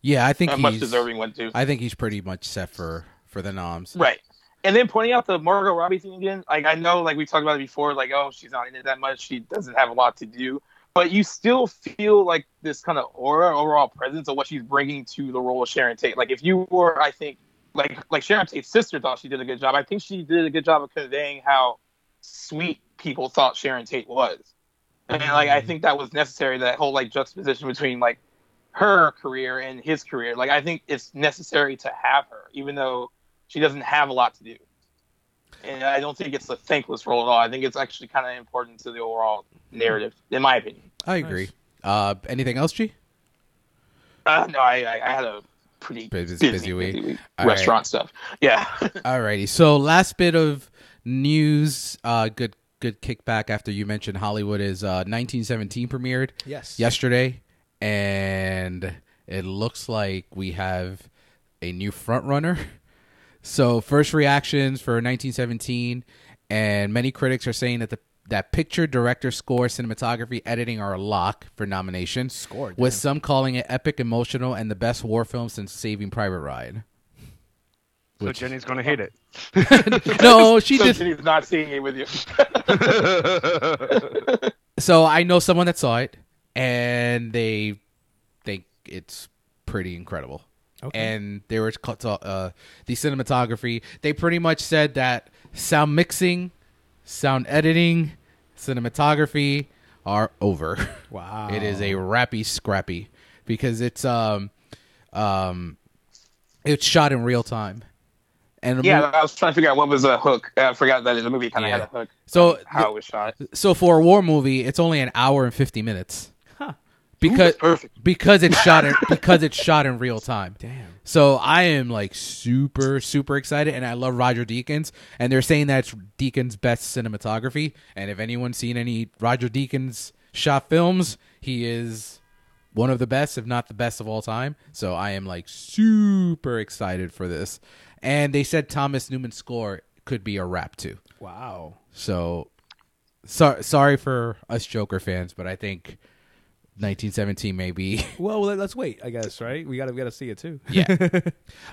yeah, I think A much deserving one too. I think he's pretty much set for for the noms. Right. And then pointing out the Margot Robbie thing again, like I know, like we talked about it before, like oh she's not in it that much, she doesn't have a lot to do, but you still feel like this kind of aura, overall presence of what she's bringing to the role of Sharon Tate. Like if you were, I think, like like Sharon Tate's sister thought she did a good job. I think she did a good job of conveying how sweet people thought Sharon Tate was, and like I mm-hmm. think that was necessary. That whole like juxtaposition between like her career and his career. Like I think it's necessary to have her, even though she doesn't have a lot to do. And I don't think it's a thankless role at all. I think it's actually kind of important to the overall narrative, in my opinion. I agree. Uh, anything else, G? Uh, no, I, I, I had a pretty Busy- busy, busy week. All restaurant stuff. Yeah. Alrighty. So last bit of news. Uh, good good kickback after you mentioned Hollywood is uh 1917 premiered Yes. yesterday, and it looks like we have a new front runner. So first reactions for 1917, and many critics are saying that the that picture, director, score, cinematography, editing are a lock for nomination. Score, with some calling it epic, emotional, and the best war film since Saving Private Ryan. So Which- Jenny's gonna hate it. no, she so just Jenny's not seeing it with you. so I know someone that saw it and they think it's pretty incredible. Okay. And they were ca- ta- uh, the cinematography. They pretty much said that sound mixing, sound editing, cinematography are over. Wow. It is a rappy scrappy because it's um um it's shot in real time. And yeah, mo- I was trying to figure out what was a hook. I forgot that the movie kind of Yeah. had a hook. So on how it was shot. so for a war movie, it's only an hour and 50 minutes. Because perfect. because it's shot in because it's shot in real time. Damn. So I am like super super excited, and I love Roger Deakins, and they're saying that it's Deakins' best cinematography. And if anyone's seen any Roger Deakins shot films, he is one of the best, if not the best of all time. So I am like super excited for this. And they said Thomas Newman's score could be a wrap too. Wow. So, so sorry for us Joker fans, but I think 1917 maybe. Well, let- let's wait. I guess right. We gotta we gotta see it too. Yeah.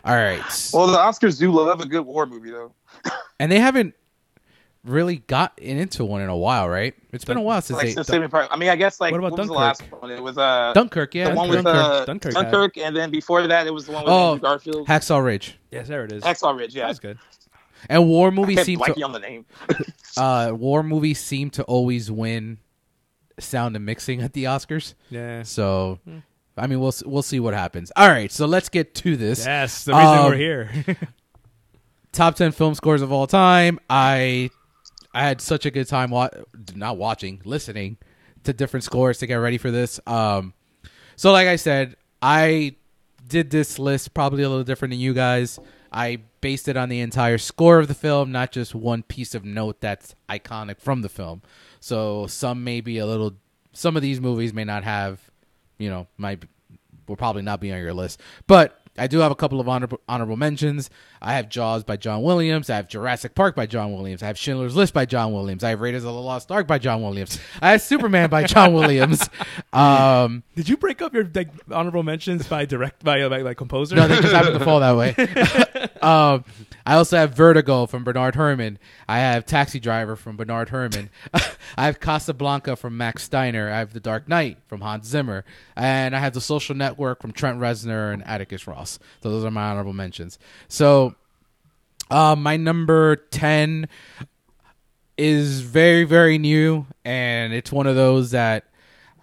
All right. Well, the Oscars do love a good war movie, though. And they haven't really gotten into one in a while, right? It's been a while since Like, they since Saving Private- I mean, I guess like What about was the Dunkirk? last one? It was uh Dunkirk, yeah. the one with Dunkirk. uh, Dunkirk Dunkirk, and then before that, it was the one with Oh, Andrew Garfield. Hacksaw Ridge. yes, there it is. Hacksaw Ridge, yeah. That's good. And war movies seem blanking to on the name. uh war movies seem to always win sound and mixing at the Oscars. Yeah. So, I mean, we'll we'll see what happens. All right, so let's get to this. Yes, the reason Um, we're here. Top ten film scores of all time. I I had such a good time wa- not watching, listening to different scores to get ready for this. Um, so like I said, I did this list probably a little different than you guys. I based it on the entire score of the film, not just one piece of note that's iconic from the film. So some may be a little. Some of these movies may not have, you know, might will probably not be on your list, but I do have a couple of honorable, honorable mentions. I have Jaws by John Williams. I have Jurassic Park by John Williams. I have Schindler's List by John Williams. I have Raiders of the Lost Ark by John Williams. I have Superman by John Williams. Um, Did you break up your like honorable mentions by direct by uh, by, by composer? no, they just happen to fall that way. um, I also have Vertigo from Bernard Herrmann. I have Taxi Driver from Bernard Herrmann. I have Casablanca from Max Steiner. I have The Dark Knight from Hans Zimmer. And I have The Social Network from Trent Reznor and Atticus Ross. So those are my honorable mentions. So uh, my number 10 is very, very new. And it's one of those that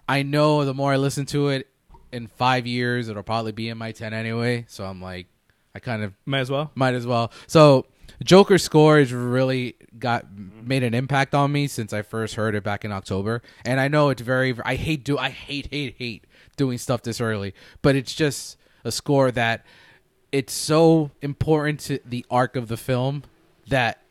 I know the more I listen to it, in five years, it'll probably be in my 10 anyway. So I'm like, I kind of Might as well. might as well. So Joker score has really got made an impact on me since I first heard it back in October. And I know it's very I hate do I hate hate hate doing stuff this early, but it's just a score that it's so important to the arc of the film that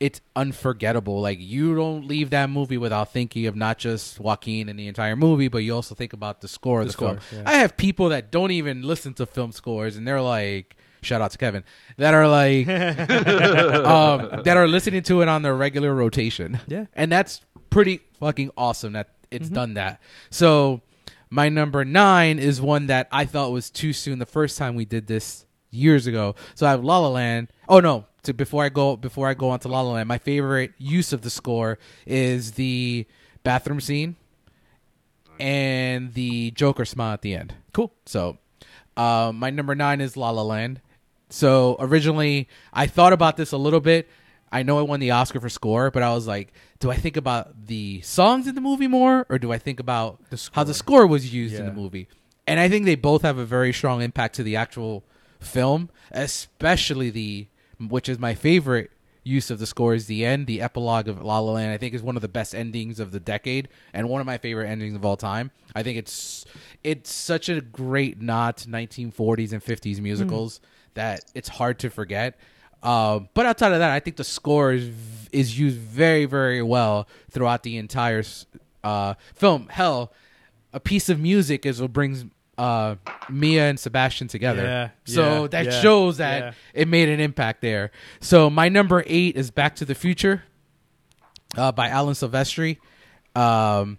it's unforgettable. Like you don't leave that movie without thinking of not just Joaquin and the entire movie, but you also think about the score of the, score, film. yeah. I have people that don't even listen to film scores, and they're like, shout out to Kevin, that are like, um, that are listening to it on their regular rotation. Yeah. and that's pretty fucking awesome that it's done that. So my number nine is one that I thought was too soon the first time we did this years ago. So I have La La Land. Oh no, to before I go before I go on to La La Land, my favorite use of the score is the bathroom scene and the Joker smile at the end. Cool. So uh, my number nine is La La Land. So originally, I thought about this a little bit. I know I won the Oscar for score, but I was like, do I think about the songs in the movie more, or do I think about how the score was used in the movie? And I think they both have a very strong impact to the actual film, especially the, which is my favorite use of the score is the end, the epilogue of La La Land. I think is one of the best endings of the decade and one of my favorite endings of all time. I think it's it's such a great nod to 1940s and 50s musicals that it's hard to forget. Um, but outside of that, I think the score is is used very very well throughout the entire uh, film. Hell, a piece of music is what brings uh, Mia and Sebastian together. Yeah, so yeah, that yeah, shows that it made an impact there. So my number eight is Back to the Future uh, by Alan Silvestri. Um,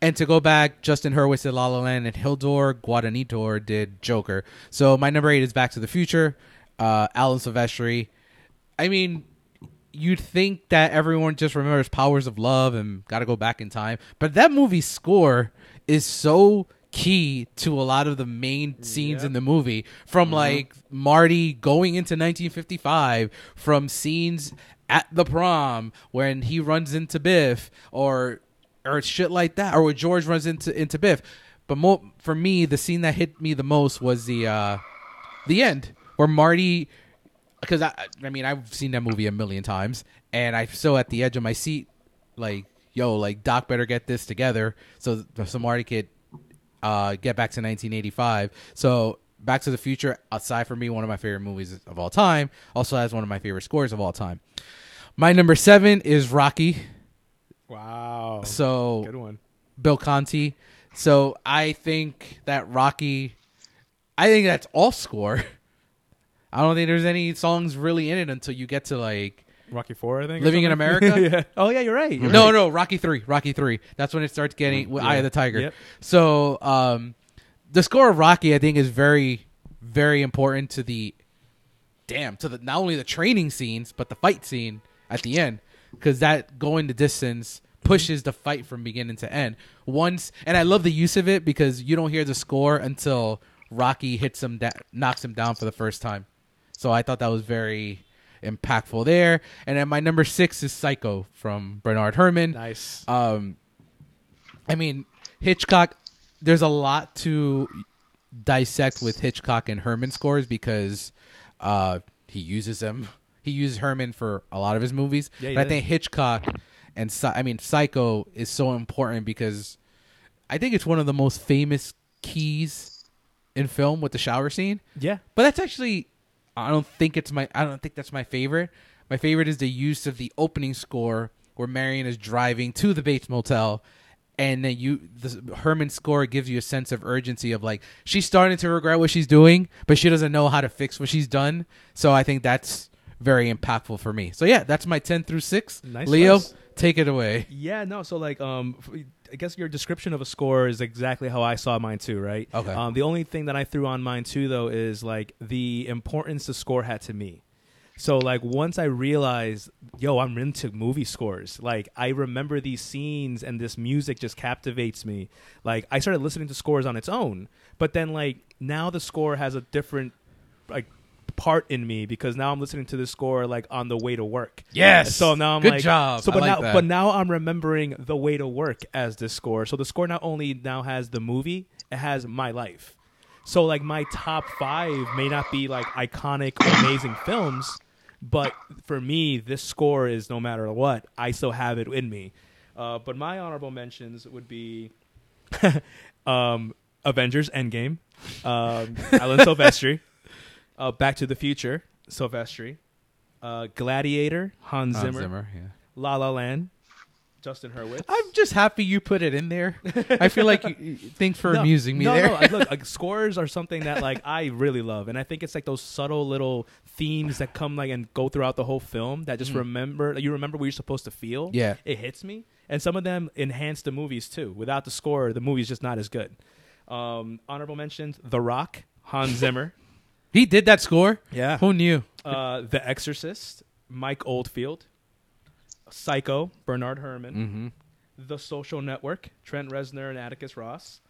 and to go back, Justin Hurwitz did La La Land and Hildur Guðnadóttir did Joker. So my number eight is Back to the Future. Uh, Alan Silvestri. I mean, you'd think that everyone just remembers Powers of Love and Got to Go Back in Time, but that movie's score is so key to a lot of the main scenes in the movie. From like Marty going into 1955 from scenes at the prom when he runs into Biff or or shit like that or when George runs into into Biff. But mo- for me the scene that hit me the most was the uh the end where Marty because I, I mean I've seen that movie a million times and I'm so at the edge of my seat like yo like Doc better get this together so so Marty could uh get back to 1985 so Back to the Future aside from being one of my favorite movies of all time also has one of my favorite scores of all time my number seven is Rocky Wow. so Good one. Bill Conti. So I think that Rocky, I think that's all score. I don't think there's any songs really in it until you get to like Rocky Four, I think. Living in? America? yeah. Oh yeah, you're right. You're mm-hmm. no, right. no, Rocky three, Rocky three. That's when it starts getting with Eye of the Tiger. Yep. So um, the score of Rocky, I think, is very, very important to the damn to the not only the training scenes but the fight scene at the end because that going the distance mm-hmm. pushes the fight from beginning to end. Once, and I love the use of it because you don't hear the score until Rocky hits him, da- knocks him down for the first time. So I thought that was very impactful there. And then my number six is Psycho from Bernard Herrmann. Nice. Um, I mean, Hitchcock. There's a lot to dissect with Hitchcock and Herrmann scores because uh, he uses them. He uses Herrmann for a lot of his movies. Yeah, but I think Hitchcock and I mean Psycho is so important because I think it's one of the most famous keys in film with the shower scene. Yeah. But that's actually I don't think it's my I don't think that's my favorite. My favorite is the use of the opening score where Marion is driving to the Bates Motel and then you the Herrmann score gives you a sense of urgency of like she's starting to regret what she's doing, but she doesn't know how to fix what she's done. So I think that's very impactful for me. So yeah, that's my 10 through 6. Nice Leo, choice. take it away. Yeah, no. So like, um, I guess your description of a score is exactly how I saw mine too, right? Okay. Um, the only thing that I threw on mine too, though, is like the importance the score had to me. So like once I realized, yo, I'm into movie scores. Like I remember these scenes and this music just captivates me. Like I started listening to scores on its own, but then like now the score has a different like part in me because now I'm listening to the score like on the way to work. Yes. So now I'm Good like, job. So but like now, that. but now I'm remembering the way to work as this score. So the score not only now has the movie, it has my life. So like my top five may not be like iconic, amazing films, but for me, this score is no matter what, I still have it in me. Uh, but my honorable mentions would be um, Avengers Endgame, um, Alan Silvestri, uh, Back to the Future, Silvestri, uh, Gladiator, Hans Hans Zimmer, Zimmer, yeah. La La Land, Justin Hurwitz. I'm just happy you put it in there. I feel like you, you- thanks for No, amusing me no, there. No, look, like, scores are something that like I really love, and I think it's like those subtle little themes that come like and go throughout the whole film that just remember you remember what you're supposed to feel. Mm. Yeah. it hits me, and some of them enhance the movies too. Without the score, the movie's just not as good. Um, honorable mentions: The Rock, Hans Zimmer, he did that score. Yeah. Who knew? uh, The Exorcist, Mike Oldfield, Psycho, Bernard Herrmann. Mm-hmm. The Social Network, Trent Reznor and Atticus Ross.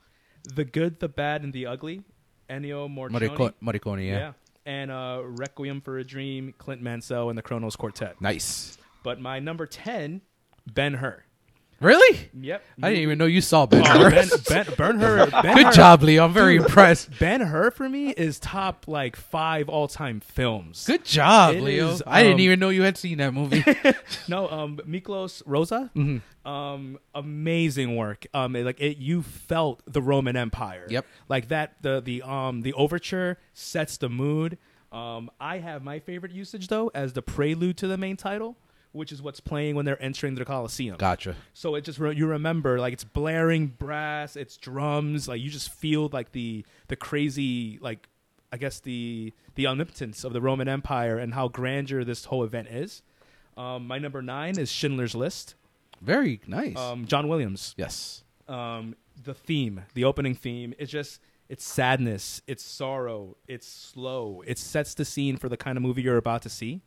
The Good, the Bad, and the Ugly, Ennio Morricone. Morricone, Morricone yeah. yeah. And uh, Requiem for a Dream, Clint Mansell, and the Kronos Quartet. Nice. But my number 10, Ben Hur. Really? Yep. I didn't even know you saw Ben. Oh, Hur. ben, ben, ben Hur. Ben Good Hur- job, Leo. I'm very Dude, impressed. Ben Hur for me is top like five all time films. Good job, It Leo. is, I didn't um, even know you had seen that movie. No, um, Miklos Rozsa, Mm-hmm. um, amazing work. Um, it- like it, you felt the Roman Empire. Yep. like that. The the um the overture sets the mood. Um, I have my favorite usage though as the prelude to the main title, which is what's playing when they're entering the Colosseum. gotcha. So it just re- you remember like it's blaring brass, it's drums, like you just feel like the the crazy like I guess the the omnipotence of the Roman Empire and how grandeur this whole event is. Um, my number nine is Schindler's List. Very nice. Um, John Williams. yes. Um, the theme, the opening theme, it's just it's sadness, it's sorrow, it's slow. It sets the scene for the kind of movie you're about to see.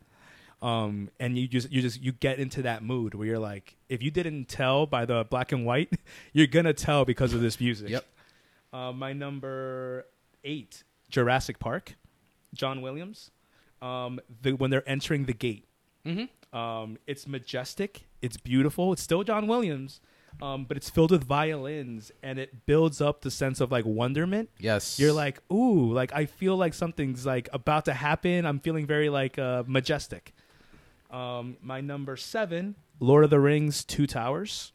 Um, and you just you just you get into that mood where you're like, if you didn't tell by the black and white, you're gonna tell because of this music. Yep. Uh, my number eight, Jurassic Park, John Williams. Um, the when they're entering the gate, Mm-hmm. um, it's majestic. It's beautiful. It's still John Williams, um, but it's filled with violins, and it builds up the sense of like wonderment. Yes. You're like, ooh, like I feel like something's like about to happen. I'm feeling very like uh, majestic. Um, my number seven, Lord of the Rings: Two Towers.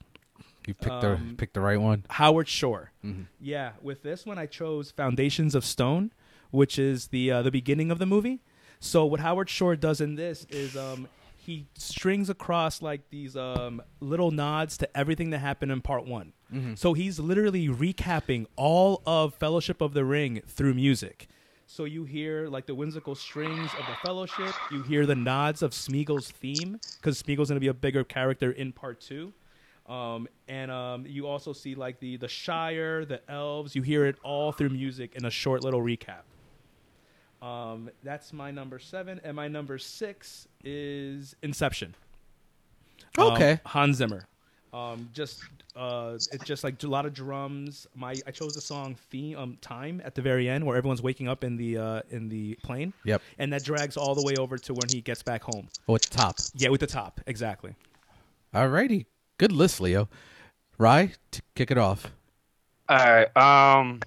you picked um, the picked the right one. Howard Shore. Mhm. Yeah, with this one I chose Foundations of Stone, which is the uh, the beginning of the movie. So what Howard Shore does in this is um, he strings across like these um, little nods to everything that happened in part one. So he's literally recapping all of Fellowship of the Ring through music. So you hear like the whimsical strings of the Fellowship. You hear the nods of Smeagol's theme because Smeagol's going to be a bigger character in part two. Um, and um, you also see like the the Shire, the elves. You hear it all through music in a short little recap. Um, that's my number seven, and my number six is Inception. Um, Okay. Hans Zimmer. Um, just uh, it's just like a lot of drums. My I chose the song theme um, time at the very end where everyone's waking up in the uh, in the plane. Yep. And that drags all the way over to when he gets back home. Oh, it's top. Yeah, with the top exactly. Alrighty. Good list, Leo. Rye, t- kick it off. All right. Um,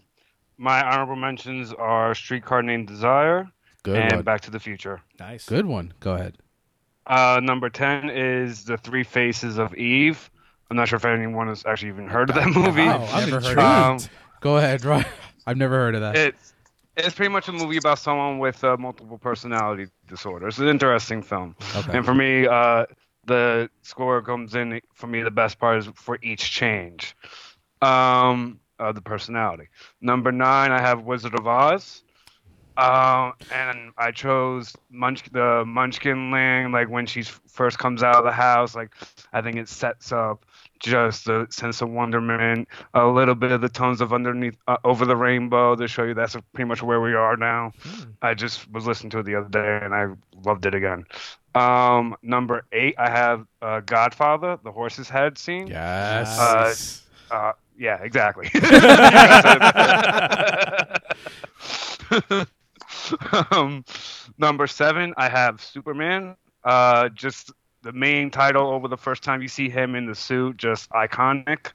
my honorable mentions are Streetcar Named Desire Good and one. Back to the Future. Nice. Good one. Go ahead. Uh, number ten is The Three Faces of Eve. I'm not sure if anyone has actually even heard of that movie. Wow, I'm Never heard intrigued. of it. Go ahead, Rye. I've never heard of that. It's it's pretty much a movie about someone with uh, multiple personality disorder. It's an interesting film. Okay. And for me, uh, the score comes in. For me, the best part is for each change, um, of the personality. Number nine, I have Wizard of Oz, um, and I chose Munch the Munchkin Land. Like when she first comes out of the house, like I think it sets up just a sense of wonderment, a little bit of the tones of underneath uh, over the rainbow to show you that's pretty much where we are now. I just was listening to it the other day and I loved it again. Um, number eight, I have uh, Godfather, the horse's head scene. Yes. Uh, Uh, yeah, exactly. um, number seven, I have Superman. Uh, just the main title over the first time you see him in the suit, just iconic.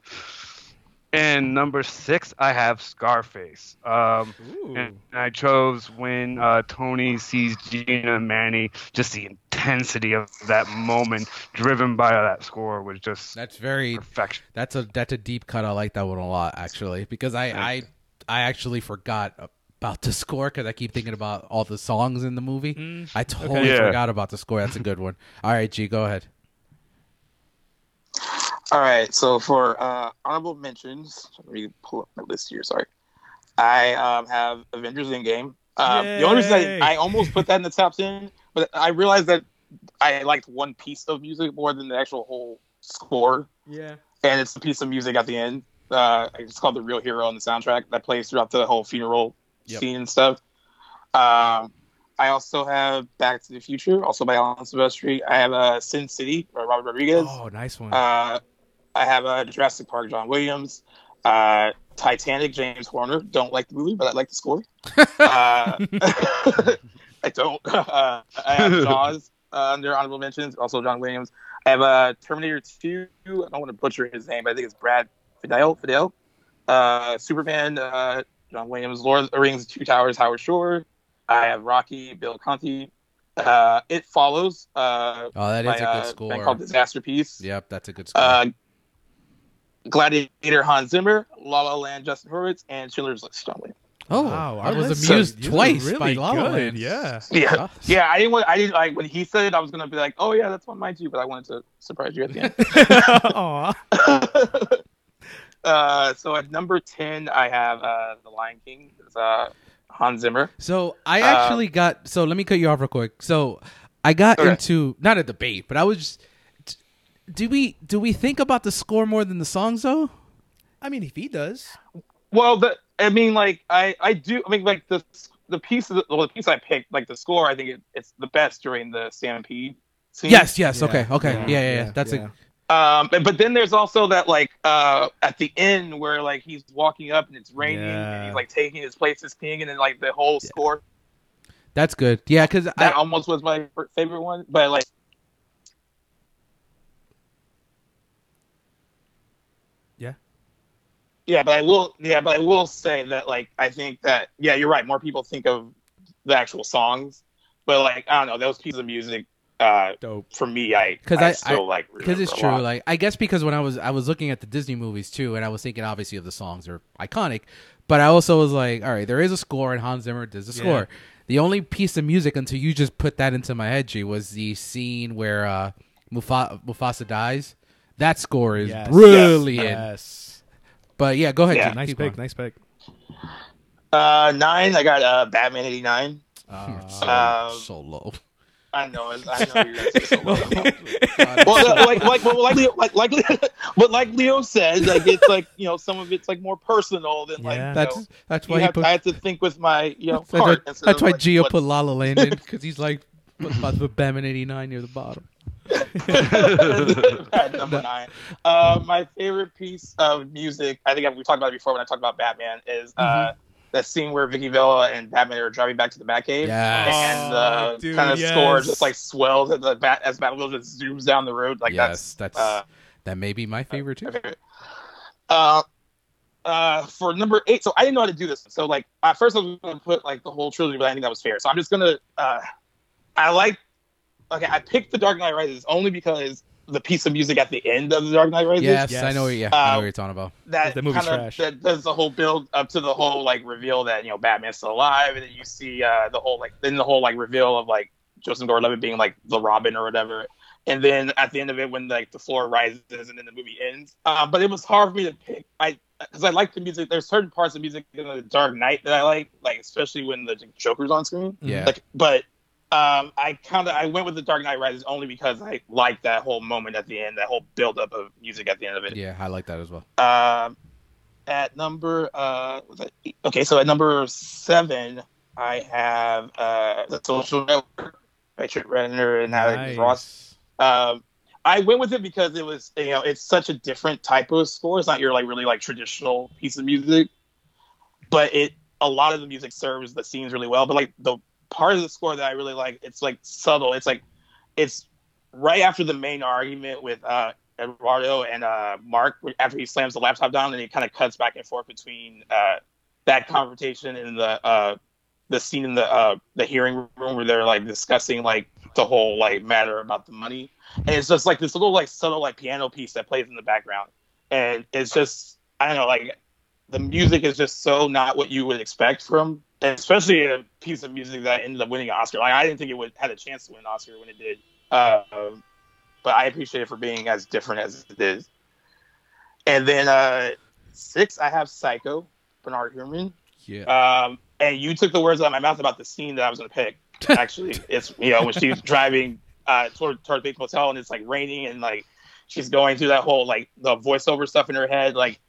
And number six, I have Scarface. Um, and I chose when uh, Tony sees Gina Manny, just the intensity of that moment, driven by that score, was just that's very. perfection. That's a that's a deep cut. I like that one a lot actually because I I I actually forgot about the score because I keep thinking about all the songs in the movie. Mm, I totally okay. Yeah. forgot about the score. That's a good one. All right, G, go ahead. All right, so for uh, honorable mentions, let me pull up my list here. Sorry, I um, have Avengers Endgame. Um, the only reason I, I almost put that in the top ten, but I realized that I liked one piece of music more than the actual whole score, Yeah. and it's the piece of music at the end. Uh, it's called "The Real Hero" on the soundtrack that plays throughout the whole funeral Yep. scene and stuff. Um, I also have Back to the Future, also by Alan Silvestri. I have uh, Sin City by Robert Rodriguez. Oh, nice one. Uh, I have uh, Jurassic Park, John Williams. Uh, Titanic, James Horner. Don't like the movie, but I like the score. uh, I don't. Uh, I have Jaws uh, under honorable mentions, also John Williams. I have uh, Terminator 2. I don't want to butcher his name, but I think it's Brad Fiedel. Fiedel. Uh, Superman, uh, John Williams. Lord of the Rings, Two Towers, Howard Shore. I have Rocky, Bill Conti. Uh, it follows. Uh, Oh, that is by, a good uh, score. band called Disasterpeace. Yep, that's a good score. Uh, Gladiator Hans Zimmer, La La Land Justin Hurwitz, and Schindler's List John Williams. oh, wow, I was amused are- these are twice really by La La Land. Yeah. Yeah, Ah. yeah. I didn't want. I didn't like when he said it. I was gonna be like, oh yeah, that's one of mine too. But I wanted to surprise you at the Aw. end. Uh, so at number ten, I have uh, the Lion King. It's uh, Hans Zimmer. So I Uh, actually got. So let me cut you off real quick. So I got Okay. into not a debate, but I was. Just, do we do we think about the score more than the songs though? I mean, if he does. Well, the I mean, like I I do. I mean, like the the piece of the, well, the piece I picked, like the score, I think it, it's the best during the stampede. Scene. Yes, yes, Yeah, okay, okay, yeah, yeah, yeah. yeah, That's yeah. Um, but, but then there's also that like uh at the end where like he's walking up and it's raining and he's like taking his place as king and then like the whole score that's good. Yeah, because that almost was my favorite one. But like Yeah. yeah, but I will yeah, but I will say that like I think that yeah, you're right. More people think of the actual songs, but like I don't know those pieces of music. Uh, Dope. for me, I 'Cause I, I- still like because it's true. lot. Like I guess because when I was I was looking at the Disney movies too, and I was thinking obviously of the songs are iconic, but I also was like, all right, there is a score, and Hans Zimmer does the Yeah. score. The only piece of music until you just put that into my head, G, was the scene where uh, Mufa- Mufasa dies. That score is Yes. brilliant. Yes. But yeah, go ahead. Yeah. G, Nice pick. going. Nice pick. uh, nine, I got uh Batman eighty nine. Uh, So, Um, so low. I know. I know. You're gonna so well, like, like, well, like, Leo, like, like, but like Leo said, like it's like you know, some of it's like more personal than like Yeah. you that's know, that's you why he have, put. I had to think with my you know That's why, heart. instead that's why like, Gio put La La Land in because he's like about to put Batman eighty nine near the bottom. Number nine. Uh, my favorite piece of music, I think we talked about it before when I talked about Batman, is uh, Mm-hmm. That scene where Vicky Vale and Batman are driving back to the Batcave. Yes. And Oh, the dude, kind of score just like swells as the bat as Batmobile just zooms down the road. Like yes, that's uh, that may be my favorite too. Uh, uh, for number eight, so I didn't know how to do this. So like at first I was gonna put like the whole trilogy, but I think that was fair. So I'm just gonna. Uh, I like. Okay, I picked the Dark Knight Rises only because the piece of music at the end of the Dark Knight Rises. Yes, Yes. I know. Yeah, I know Uh, what you're talking about. that The movie's kind trash. of that does the whole build up to the whole like reveal that you know Batman's still alive, and then you see uh, the whole like then the whole like reveal of like Joseph Gordon-Levitt being like the Robin or whatever, and then at the end of it when like the floor rises and then the movie ends. Uh, but it was hard for me to pick. I because I like the music. There's certain parts of music in the Dark Knight that I like, like especially when the Joker's on screen. Yeah. Like, but um, I kind of I went with the Dark Knight Rises only because I like that whole moment at the end, that whole buildup of music at the end of it. Yeah, I like that as well. Um, at number uh, okay, so at number seven, I have uh, the Social Network by Trent Reznor and Alex Ross. Um, I went with it because it was you know it's such a different type of score. It's not your like really like traditional piece of music, but it a lot of the music serves the scenes really well. But like the part of the score that I really like, it's like subtle. It's like it's right after the main argument with uh, Eduardo and uh, Mark after he slams the laptop down, and it kind of cuts back and forth between uh, that confrontation and the uh, the scene in the uh, the hearing room where they're like discussing like the whole like matter about the money, and it's just like this little like subtle like piano piece that plays in the background, and it's just I don't know like the music is just so not what you would expect from, especially a piece of music that ended up winning an Oscar. Like I didn't think it would had a chance to win an Oscar when it did. Uh, but I appreciate it for being as different as it is. And then uh, six, I have Psycho, Bernard Herrmann. Yeah. Um, and you took the words out of my mouth about the scene that I was going to pick. Actually, it's you know when she's driving uh, toward toward Bates Motel and it's like raining and like she's going through that whole like the voiceover stuff in her head. Like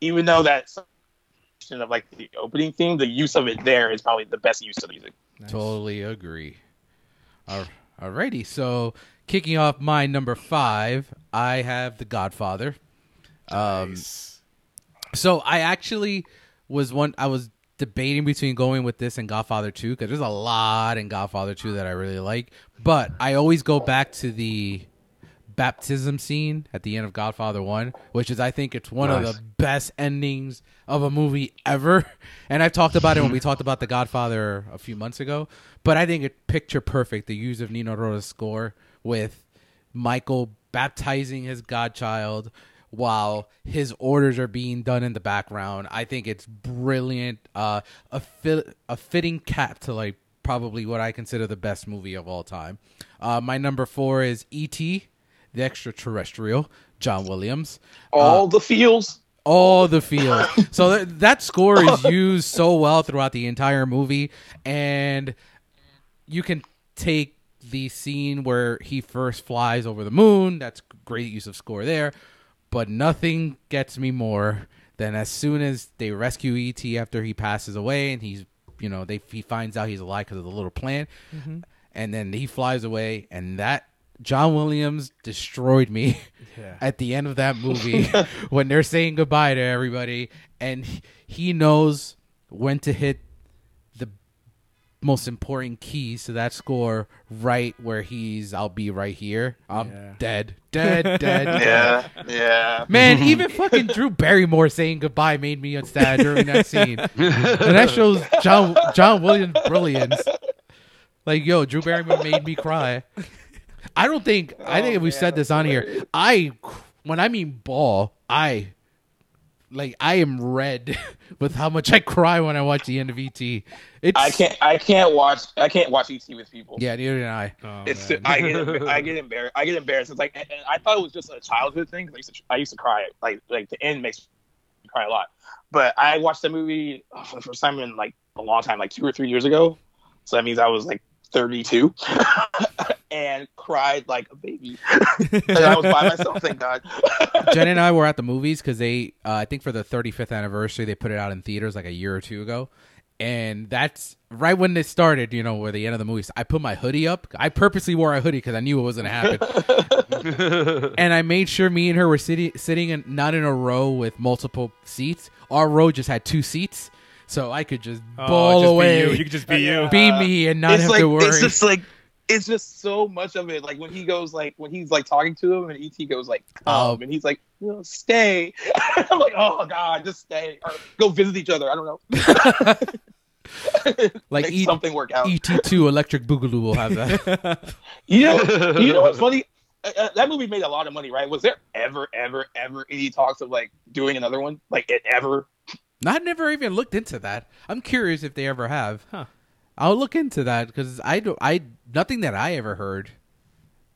even though that section of like the opening theme, the use of it there is probably the best use of the music. Nice. Totally agree. All- Alrighty, so kicking off my number five, I have The Godfather. Um, so I actually was one. I was debating between going with this and Godfather Two because there's a lot in Godfather Two that I really like, but I always go back to the baptism scene at the end of Godfather One, which is I think it's one of the best endings of a movie ever. And I've talked about it when we talked about The Godfather a few months ago, but I think it picture perfect the use of Nino Rota's score with Michael baptizing his godchild while his orders are being done in the background. I think it's brilliant. Uh, a fit, a fitting cap to like probably what I consider the best movie of all time. Uh, my number four is E.T. The Extraterrestrial, John Williams. All uh, the feels. All the feels. so th- that score is used so well throughout the entire movie, and you can take the scene where he first flies over the moon. That's great use of score there, but nothing gets me more than as soon as they rescue ET after he passes away, and he's you know they he finds out he's alive because of the little plant, mm-hmm. and then he flies away, and that John Williams destroyed me Yeah. at the end of that movie when they're saying goodbye to everybody, and he- he knows when to hit the most important keys to that score right where he's I'll be right here. I'm Yeah. dead. Dead, dead, dead. Yeah, yeah. Man, even fucking Drew Barrymore saying goodbye made me sad during that scene. and that shows John John Williams' brilliance. Like, yo, Drew Barrymore made me cry. I don't think I think Oh, we said this that's on here. I when I mean ball, I like I am red with how much I cry when I watch the end of ET. It's I can't. I can't watch. I can't watch ET with people. Yeah, neither did I. Oh, It's. I get I get embarrassed. I get embarrassed. It's like and, and I thought it was just a childhood thing. I used to I used to cry like like the end makes me cry a lot. But I watched the movie oh, for the first time in like a long time, like two or three years ago. So that means I was like 32 and cried like a baby. and I was by myself. Thank God. Jen and I were at the movies because they, uh, I think for the 35th anniversary, they put it out in theaters like a year or two ago. And that's right when it started, you know, where the end of the movie. I put my hoodie up. I purposely wore a hoodie because I knew it was going to happen. and I made sure me and her were sitting, sitting in, not in a row with multiple seats. Our row just had two seats. So I could just Oh, ball just be away, you. You could just be you. be me, and not it's have like to worry. it's just like it's just so much of it. Like when he goes, like when he's like talking to him, and ET goes like, "Come," Oh. and he's like, you know, "Stay." I'm like, "Oh God, just stay or go visit each other." I don't know. Like Make E- something work out. ET2 Electric Boogaloo will have that. You know, you know what's funny? Uh, uh, that movie made a lot of money, right? Was there ever, ever, ever any talks of like doing another one? Like it ever? I've never even looked into that. I'm curious if they ever have. Huh. I'll look into that because I do. I nothing that I ever heard.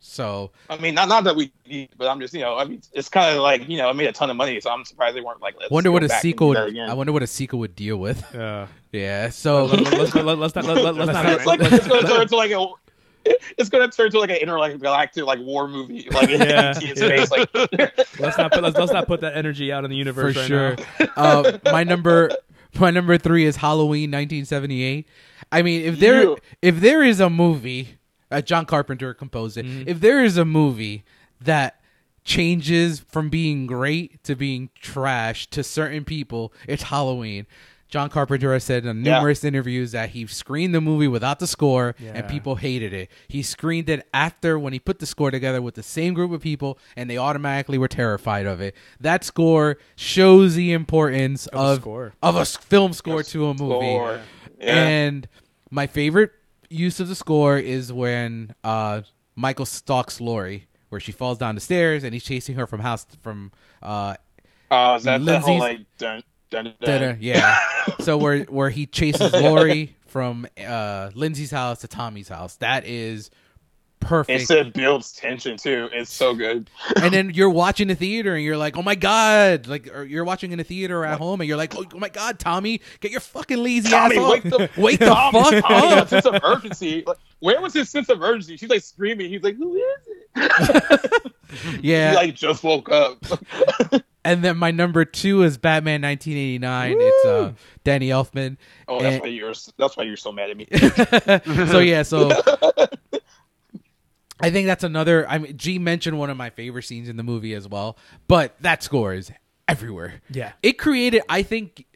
So I mean, not not that we, but I'm just you know, I mean, it's kind of like you know, I made a ton of money, so I'm surprised they weren't like. Let's wonder what a sequel. Would. I wonder what a sequel would deal with. Yeah. Yeah. So Let- let's, let, let's not. Let, let's not. it's like it's gonna turn into like a. It's gonna turn to like an intergalactic like war movie, like Yeah, in space. Like, let's not. Put, let's, let's not put that energy out in the for universe right sure. now. uh, my number, my number three is Halloween 1978. I mean, if there, You. if there is a movie, uh, John Carpenter composed it. Mm-hmm. If there is a movie that changes from being great to being trash to certain people, it's Halloween. John Carpenter has said in Yeah. numerous interviews that he screened the movie without the score Yeah. and people hated it. He screened it after when he put the score together with the same group of people and they automatically were terrified of it. That score shows the importance Of a of score. of a s- film score to a movie. Yeah. And my favorite use of the score is when uh, Michael stalks Laurie, where she falls down the stairs and he's chasing her from house from uh, Oh, is that the Lindsey's- whole like dun dun dun? da-da, yeah. so where where he chases Laurie from uh, Lindsey's house to Tommy's house. That is perfect. It builds tension too. It's so good. and then you're watching the theater and you're like, oh my god, like or you're watching in a theater at home and you're like, oh, my god, Tommy, get your fucking lazy Tommy, ass off. wake the Wake the Tommy, fuck Tommy up. sense of urgency. Like, where was his sense of urgency? She's like screaming. He's like, "Who is it?" Yeah, He like just woke up. and then my number two is Batman 1989. It's uh, Danny Elfman. Oh, that's And- why you're. That's why you're so mad at me. so yeah, so I think that's another. I mean, G mentioned one of my favorite scenes in the movie as well, but that score is everywhere. Yeah. it created. I think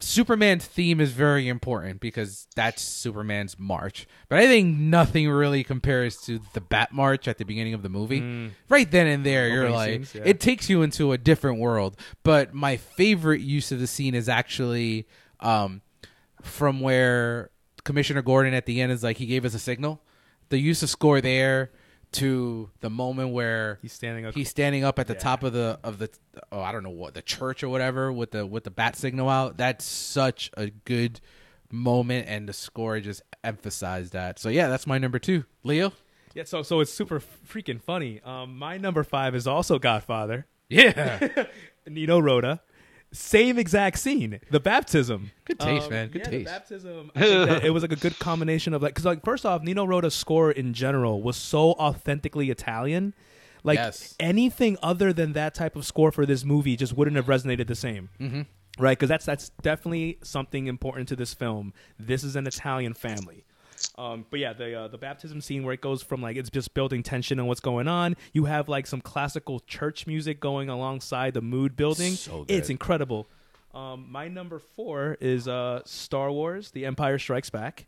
Superman's theme is very important because that's Superman's march. But I think nothing really compares to the Bat March at the beginning of the movie. Right then and there, you're like, scenes, yeah. it takes you into a different world. But my favorite use of the scene is actually um, from where Commissioner Gordon at the end is like, he gave us a signal. The use of score there to the moment where He's standing up. he's standing up at the Yeah. top of the of the oh I don't know what the church or whatever with the with the bat signal out. That's such a good moment, and the score just emphasized that. So yeah, that's my number two. Leo. Yeah, so so it's super freaking funny. Um, my number five is also Godfather. Yeah, Nino Rota. Same exact scene, the baptism. Good taste, Um, man. Good yeah, taste. The baptism. I think that it was like a good combination of like, because like first off, Nino Rota's score in general was so authentically Italian. Like Yes. anything other than that type of score for this movie just wouldn't have resonated the same. Mm-hmm. Right? Because that's that's definitely something important to this film. This is an Italian family. Um, but yeah, the uh, the baptism scene where it goes from like it's just building tension on what's going on. You have like some classical church music going alongside the mood building. So good. It's incredible. Um, my number four is uh, Star Wars: The Empire Strikes Back.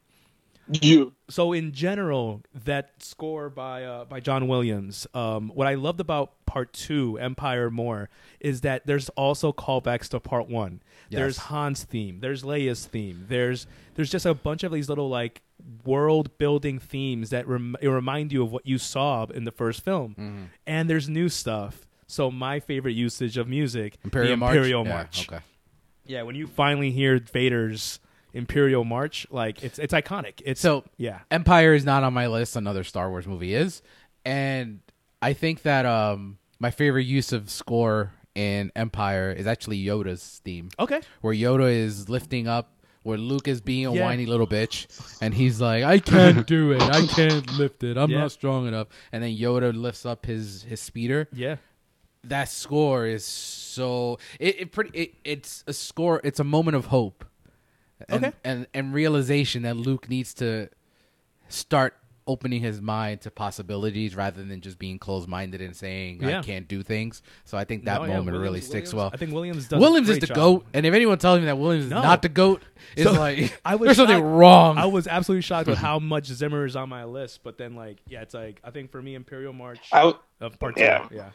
You. So in general, that score by uh, by John Williams. Um, what I loved about Part Two, Empire more, is that there's also callbacks to Part One. There's Han's theme. There's Leia's theme. There's there's just a bunch of these little like world building themes that rem- remind you of what you saw in the first film. And there's new stuff. So my favorite usage of music, Imperial the March. Imperial Yeah, March. Okay. Yeah, when you finally hear Vader's Imperial March, like it's it's iconic. It's So yeah. Empire is not on my list. Another Star Wars movie is, and I think that um my favorite use of score in Empire is actually Yoda's theme. Okay. where Yoda is lifting up, where Luke is being a Yeah. whiny little bitch, and he's like, "I can't do it. I can't lift it. I'm Yeah. not strong enough." And then Yoda lifts up his his speeder. Yeah. That score is so it, it pretty it, it's a score. It's a moment of hope, and, Okay. and and realization that Luke needs to start opening his mind to possibilities rather than just being closed minded and saying Yeah. I can't do things. So I think that No, yeah, moment really sticks Williams- well. I think Williams does. Williams a is the job. goat, and if anyone tells me that Williams No. is not the goat, is So, like I was there's something shocked- wrong. I was absolutely shocked with how much Zimmer is on my list, but then like, yeah, it's like I think for me, Imperial March I, w- of part Yeah. two. Yeah.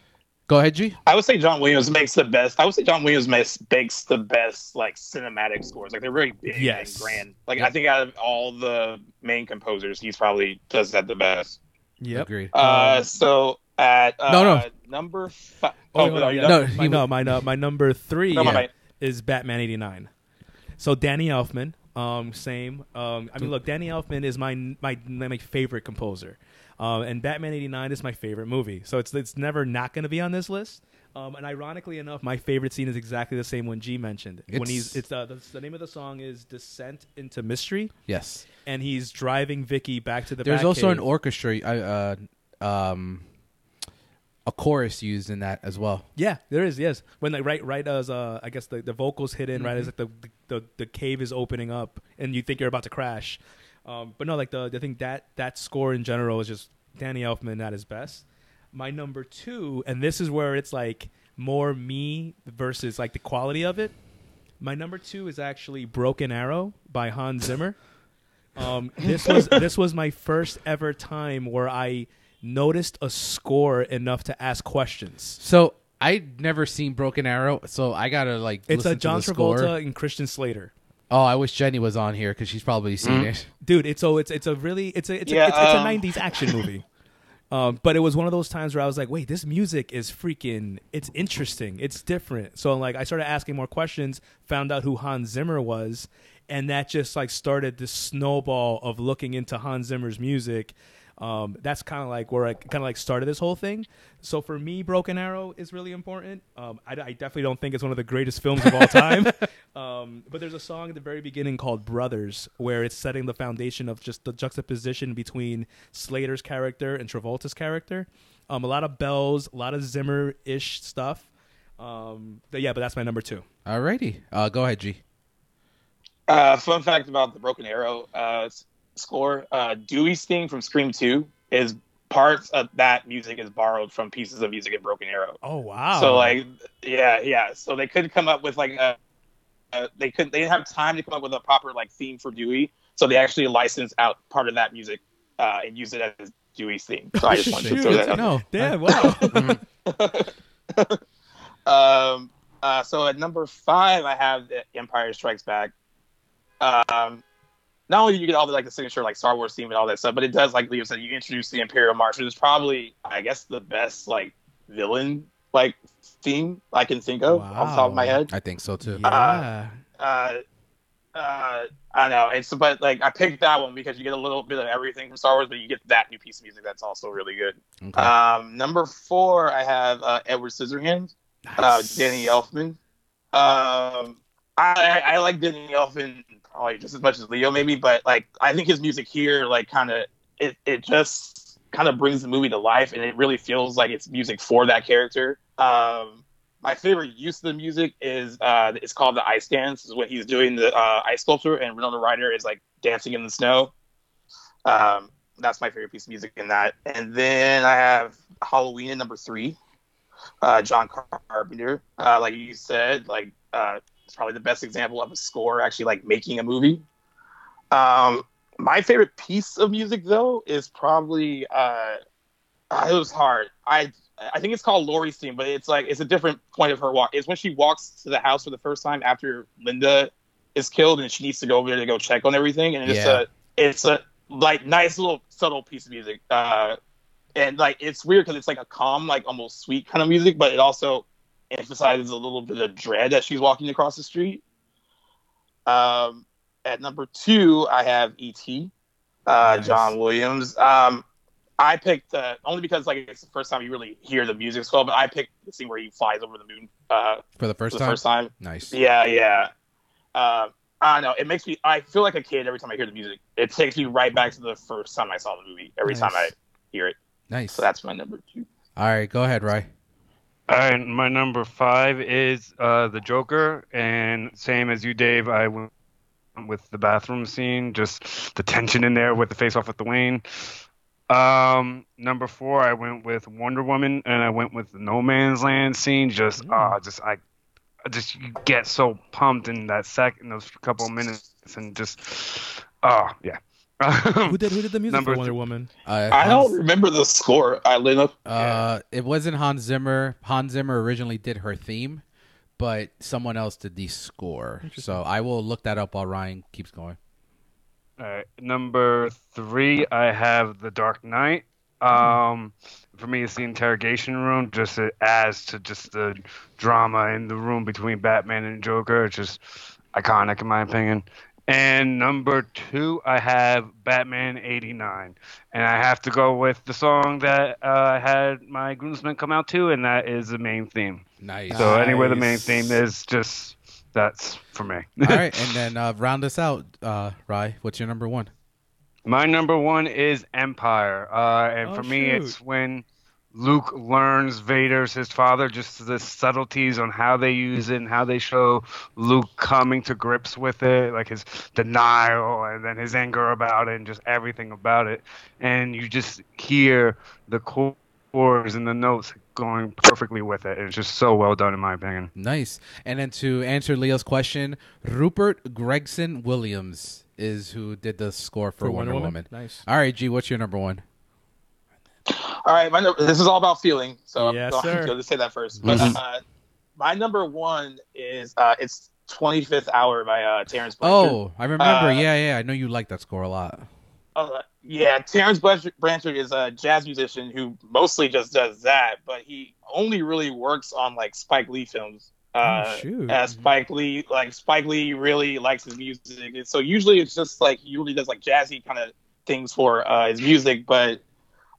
Go ahead, G. I would say John Williams makes the best. I would say John Williams makes, makes the best like cinematic scores. Like they're very big Yes. and grand. Like Yep. I think out of all the main composers, he's probably does that the best. Yep. Agreed. Uh, Um, so at uh, No, no. number five. Oh, Oh, no, are you yeah. No, my, no, my, no, my number three No, my yeah. is Batman '89. So Danny Elfman, um, same. Um, I mean, look, Danny Elfman is my my my favorite composer, um, and Batman '89 is my favorite movie. So it's it's never not going to be on this list. Um, and ironically enough, my favorite scene is exactly the same one G mentioned. when he's it's uh, the, the name of the song is "Descent into Mystery," Yes. and he's driving Vicky back to the. There's also an orchestra, uh, uh, um, a chorus used in that as well. Yeah, there is. Yes, when like right, right as uh, I guess the, the vocals hit in right as like Mm-hmm. the, the the cave is opening up and you think you're about to crash, um, but no, like the I think that that score in general is just Danny Elfman at his best. My number two, and this is where it's like more me versus like the quality of it. My number two is actually Broken Arrow by Hans Zimmer. Um, this was this was my first ever time where I noticed a score enough to ask questions. So I'd never seen Broken Arrow, so I gotta like. It's a John. Travolta and Christian Slater. Oh, I wish Jenny was on here because she's probably seen it. Dude, it's so it's it's a really it's a it's Yeah, a, it's, it's um, a 90s action movie. Um, but it was one of those times where I was like, wait, this music is freaking it's interesting. It's different. So like I started asking more questions, found out who Hans Zimmer was, and that just like started this snowball of looking into Hans Zimmer's music. Um, that's kind of like where I kind of like started this whole thing. So for me, Broken Arrow is really important. Um, I, I definitely don't think it's one of the greatest films of all time. um, but there's a song at the very beginning called Brothers, where it's setting the foundation of just the juxtaposition between Slater's character and Travolta's character. Um, a lot of bells, a lot of Zimmer ish stuff. Um, but yeah, but that's my number two. Alrighty, uh, go ahead, G. Uh, fun fact about the Broken Arrow uh, s- score: uh, Dewey's theme from Scream Two is parts of that music is borrowed from pieces of music in Broken Arrow. Oh wow! So like, yeah, yeah. So they couldn't come up with like a, uh, they couldn't they didn't have time to come up with a proper like theme for Dewey. So they actually licensed out part of that music uh, and use it as Dewey's theme. So I just wanted to throw that out. know. damn wow. um, uh, so at number five, I have the Empire Strikes Back. Um, not only do you get all the like the signature like Star Wars theme and all that stuff, but it does like Leo said, you introduce the Imperial March, which is probably I guess the best like villain like theme I can think of off the top of my head. I think so too. yeah. Uh, uh, I know it's but like I picked that one because you get a little bit of everything from Star Wars, but you get that new piece of music that's also really good. Okay. Um, number four, I have uh, Edward Scissorhands uh, Danny Elfman. Um, I, I like Danny Elfman probably just as much as Leo, maybe, but like I think his music here, like, kind of it, it just kind of brings the movie to life, and it really feels like it's music for that character. Um, my favorite use of the music is uh, it's called the ice dance. Is when he's doing the uh, ice sculpture, and Winona Ryder is like dancing in the snow. Um, that's my favorite piece of music in that. And then I have Halloween number three uh, John Carpenter. Uh, like you said, like uh, it's probably the best example of a score actually like making a movie. Um, my favorite piece of music though is probably uh, uh, it was hard. I I think it's called Laurie's theme, but it's like it's a different point of her walk. It's when she walks to the house for the first time after Linda is killed, and she needs to go over there to go check on everything. And it's Yeah. a it's a like nice little subtle piece of music. Uh, and like it's weird because it's like a calm, like almost sweet kind of music, but it also emphasizes a little bit of dread as she's walking across the street. Um, at number two, I have E.T. Uh, Nice. John Williams. Um, I picked uh, only because like it's the first time you really hear the music swell, but I picked the scene where he flies over the moon uh, For the for first the time. first time. Nice. Yeah, yeah. Uh, I don't know. It makes me. I feel like a kid every time I hear the music. It takes me right back to the first time I saw the movie. Every time I hear it. Nice. So that's my number two. All right, go ahead, Rye. All right, my number five is uh, the Joker, and same as you, Dave. I went with the bathroom scene, just the tension in there with the face off with the Wayne. Um, number four, I went with Wonder Woman, and I went with the No Man's Land scene. Just, Mm. uh, just I, just you get so pumped in that second, those couple of minutes, and just, oh yeah. Who did who did the music Number for Wonder th- Woman? Uh, I don't remember the score. I lit up. Uh, it wasn't Hans Zimmer. Hans Zimmer originally did her theme, but someone else did the score. So I will look that up while Ryan keeps going. All right, number three, I have The Dark Knight. Um, for me, it's the interrogation room. Just it adds to just the drama in the room between Batman and Joker. It's just iconic, in my opinion. And number two, I have Batman '89, and I have to go with the song that uh, I had my groomsmen come out to, and that is the main theme. Nice. So anyway, the main theme is just that's for me. All right, and then uh, round us out, uh, Rye. What's your number one? My number one is Empire, uh, and Oh, for me, shoot. it's when Luke learns Vader's his father. Just the subtleties on how they use it and how they show Luke coming to grips with it, like his denial and then his anger about it, and just everything about it. And you just hear the chords and the notes going perfectly with it. It's just so well done, in my opinion. Nice. And then to answer Leo's question, Rupert Gregson Williams is who did the score for, Wonder, Woman. Nice. All right, G, what's your number one? All right, my, num- this is all about feeling, so Yes, I'm sir. going to say that first. But Mhm. uh, my number one is uh, it's 25th Hour by uh, Terence Blanchard. Oh, I remember. Uh, yeah, yeah. I know you like that score a lot. Uh, yeah, Terence Blanchard, Blanchard is a jazz musician who mostly just does that, but he only really works on like Spike Lee films. Uh, oh shoot. as Spike Lee, like Spike Lee really likes his music. And so usually it's just like he usually does like jazzy kind of things for uh, his music, but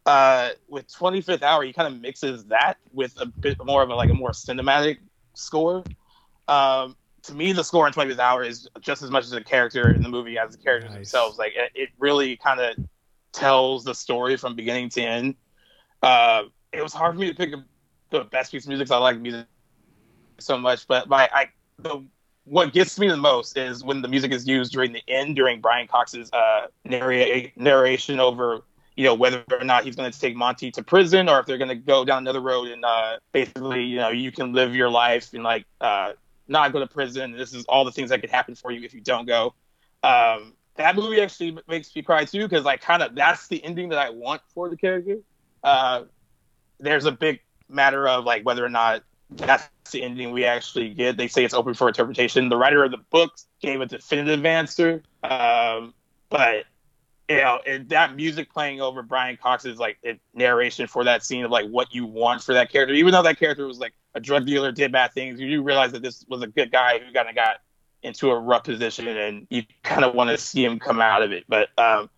uh, with 25th Hour, he kind of mixes that with a bit more of a like a more cinematic score. Um, to me, the score in 25th Hour is just as much as a character in the movie as the characters Nice. themselves. Like it, it really kind of tells the story from beginning to end. Uh, it was hard for me to pick a, the best piece of music. I like music so much, but my I the what gets me the most is when the music is used during the end during Brian Cox's uh, narra- narration over you know whether or not he's going to take Monty to prison or if they're going to go down another road and uh, basically you know you can live your life and like uh, not go to prison. This is all the things that could happen for you if you don't go. Um, that movie actually makes me cry too because like kind of that's the ending that I want for the character. Uh, there's a big matter of like whether or not that's the ending we actually get. They say it's open for interpretation. The writer of the book gave a definitive answer, um, but you know and that music playing over Brian Cox's like it- narration for that scene of like what you want for that character, even though that character was like a drug dealer, did bad things, you do realize that this was a good guy who kind of got into a rough position, and you kind of want to see him come out of it. But um,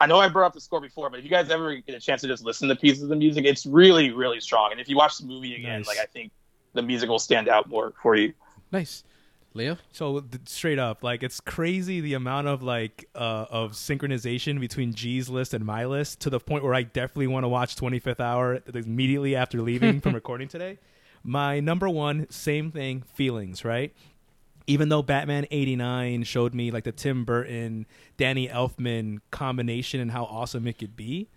I know I brought up the score before, but if you guys ever get a chance to just listen to pieces of the music, it's really, really strong. And if you watch the movie again, Nice. like I think the music will stand out more for you. Nice. Leo? So th- straight up, like it's crazy the amount of like uh, of synchronization between G's list and my list to the point where I definitely want to watch 25th Hour immediately after leaving from recording today. My number one, same thing, feelings, right? Even though Batman 89 showed me like the Tim Burton, Danny Elfman combination and how awesome it could be,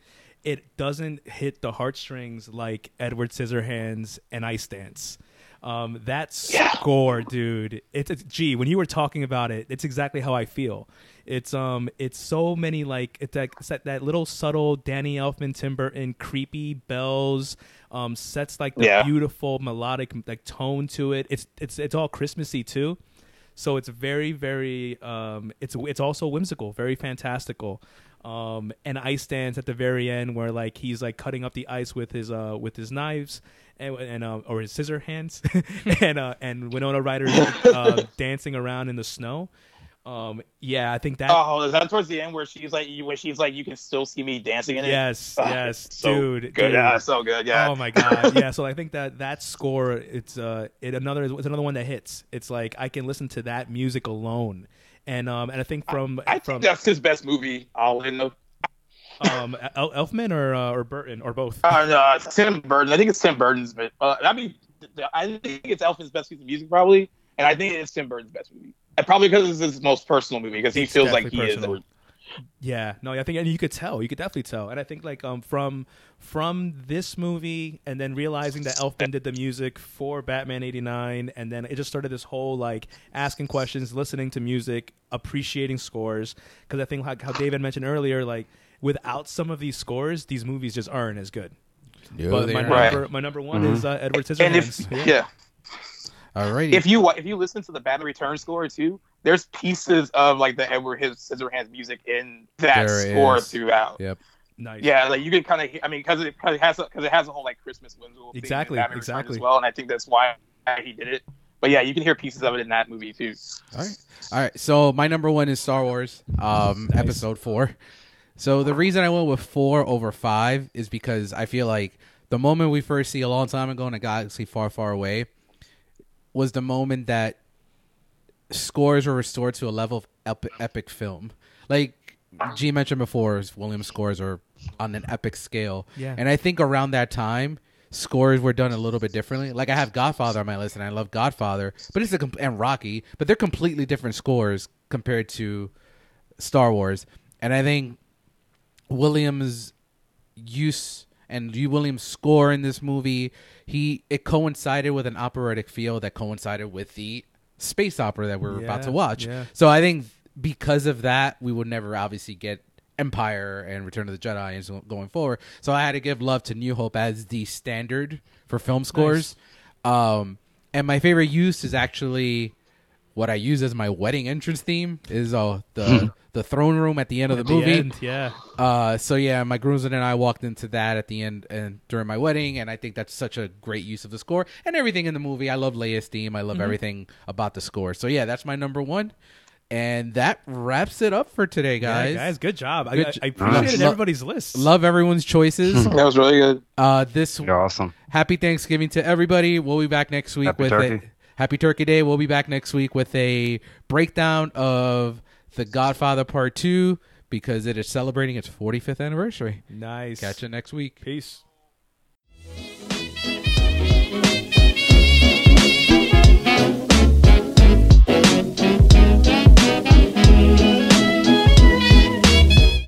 it doesn't hit the heartstrings like Edward Scissorhands and Ice Dance. Um, that Yeah. score, dude. It's, it's gee, when you were talking about it, it's exactly how I feel. It's um, it's so many like it's that it's that, that little subtle Danny Elfman, Tim Burton, creepy bells, um, sets like the Yeah. beautiful melodic like tone to it. It's it's it's all Christmassy too. So it's very, very. Um, it's it's also whimsical, very fantastical. Um, and ice dance at the very end, where like he's like cutting up the ice with his uh with his knives and and uh, or his scissor hands, and uh, and Winona Ryder uh, dancing around in the snow. Um, yeah, I think that. Oh, is that towards the end where she's like, where she's like, you can still see me dancing in it? yes, Oh, yes, so dude, good. dude. Yeah, so good. Yeah. Oh my god, yeah. So I think that that score, it's uh, it another, it's another one that hits. It's like I can listen to that music alone, and um, and I think from I from think that's his best movie. All in the. Um, El- Elfman or uh, or Burton or both. Uh, no, it's Tim Burton. I think it's Tim Burton's. But uh, I mean, I think it's Elfman's best piece of music probably, and I think it's Tim Burton's best movie. And probably because it's his most personal movie because he It's feels like he personal. is. Yeah, no, I think and you could tell, you could definitely tell, and I think like um from from this movie, and then realizing that Elfman did the music for Batman '89, and then it just started this whole like asking questions, listening to music, appreciating scores, because I think like how David mentioned earlier, like without some of these scores, these movies just aren't as good. but my Right. number, my number one Mhm. is uh, Edward And if Scissorhands. yeah. Alrighty. if you if you listen to the Batman Return score too, there's pieces of like the Edward His Scissorhands music in that There score is. throughout. Yep. nice. Yeah, like you can kind of, I mean, because it, cause it has because it has a whole like Christmas whimsical theme Exactly, Batman exactly. as well, and I think that's why he did it. But yeah, you can hear pieces of it in that movie too. All right. All right. So my number one is Star Wars, um, Nice. episode four. So the reason I went with four over five is because I feel like the moment we first see a long time ago in a galaxy far, far away was the moment that scores were restored to a level of epic, epic film. Like G mentioned before, Williams scores are on an epic scale. Yeah. And I think around that time, scores were done a little bit differently. Like I have Godfather on my list, and I love Godfather, but it's a com- and Rocky, but they're completely different scores compared to Star Wars. And I think Williams' use and you Williams' score in this movie, he it coincided with an operatic feel that coincided with the space opera that we're about to watch. yeah. So I think because of that, we would never obviously get Empire and Return of the Jedi and so going forward. So I had to give love to New Hope as the standard for film scores. Um, and my favorite use is actually what I use as my wedding entrance theme is uh, the the throne room at the end of the At the movie. end, yeah. Uh, so yeah, my groomsmen and I walked into that at the end and during my wedding, and I think that's such a great use of the score and everything in the movie. I love Leia's theme. I love Mm-hmm. everything about the score. So yeah, that's my number one, and that wraps it up for today, guys. Yeah, guys, good job. Good I, j- I appreciated Lo- everybody's list. Love everyone's choices. That was really good. uh, this You're awesome. happy Thanksgiving to everybody. We'll be back next week Happy with turkey. a Happy Turkey Day. We'll be back next week with a breakdown of the Godfather Part 2 because it is celebrating its 45th anniversary. Nice. Catch you next week. Peace.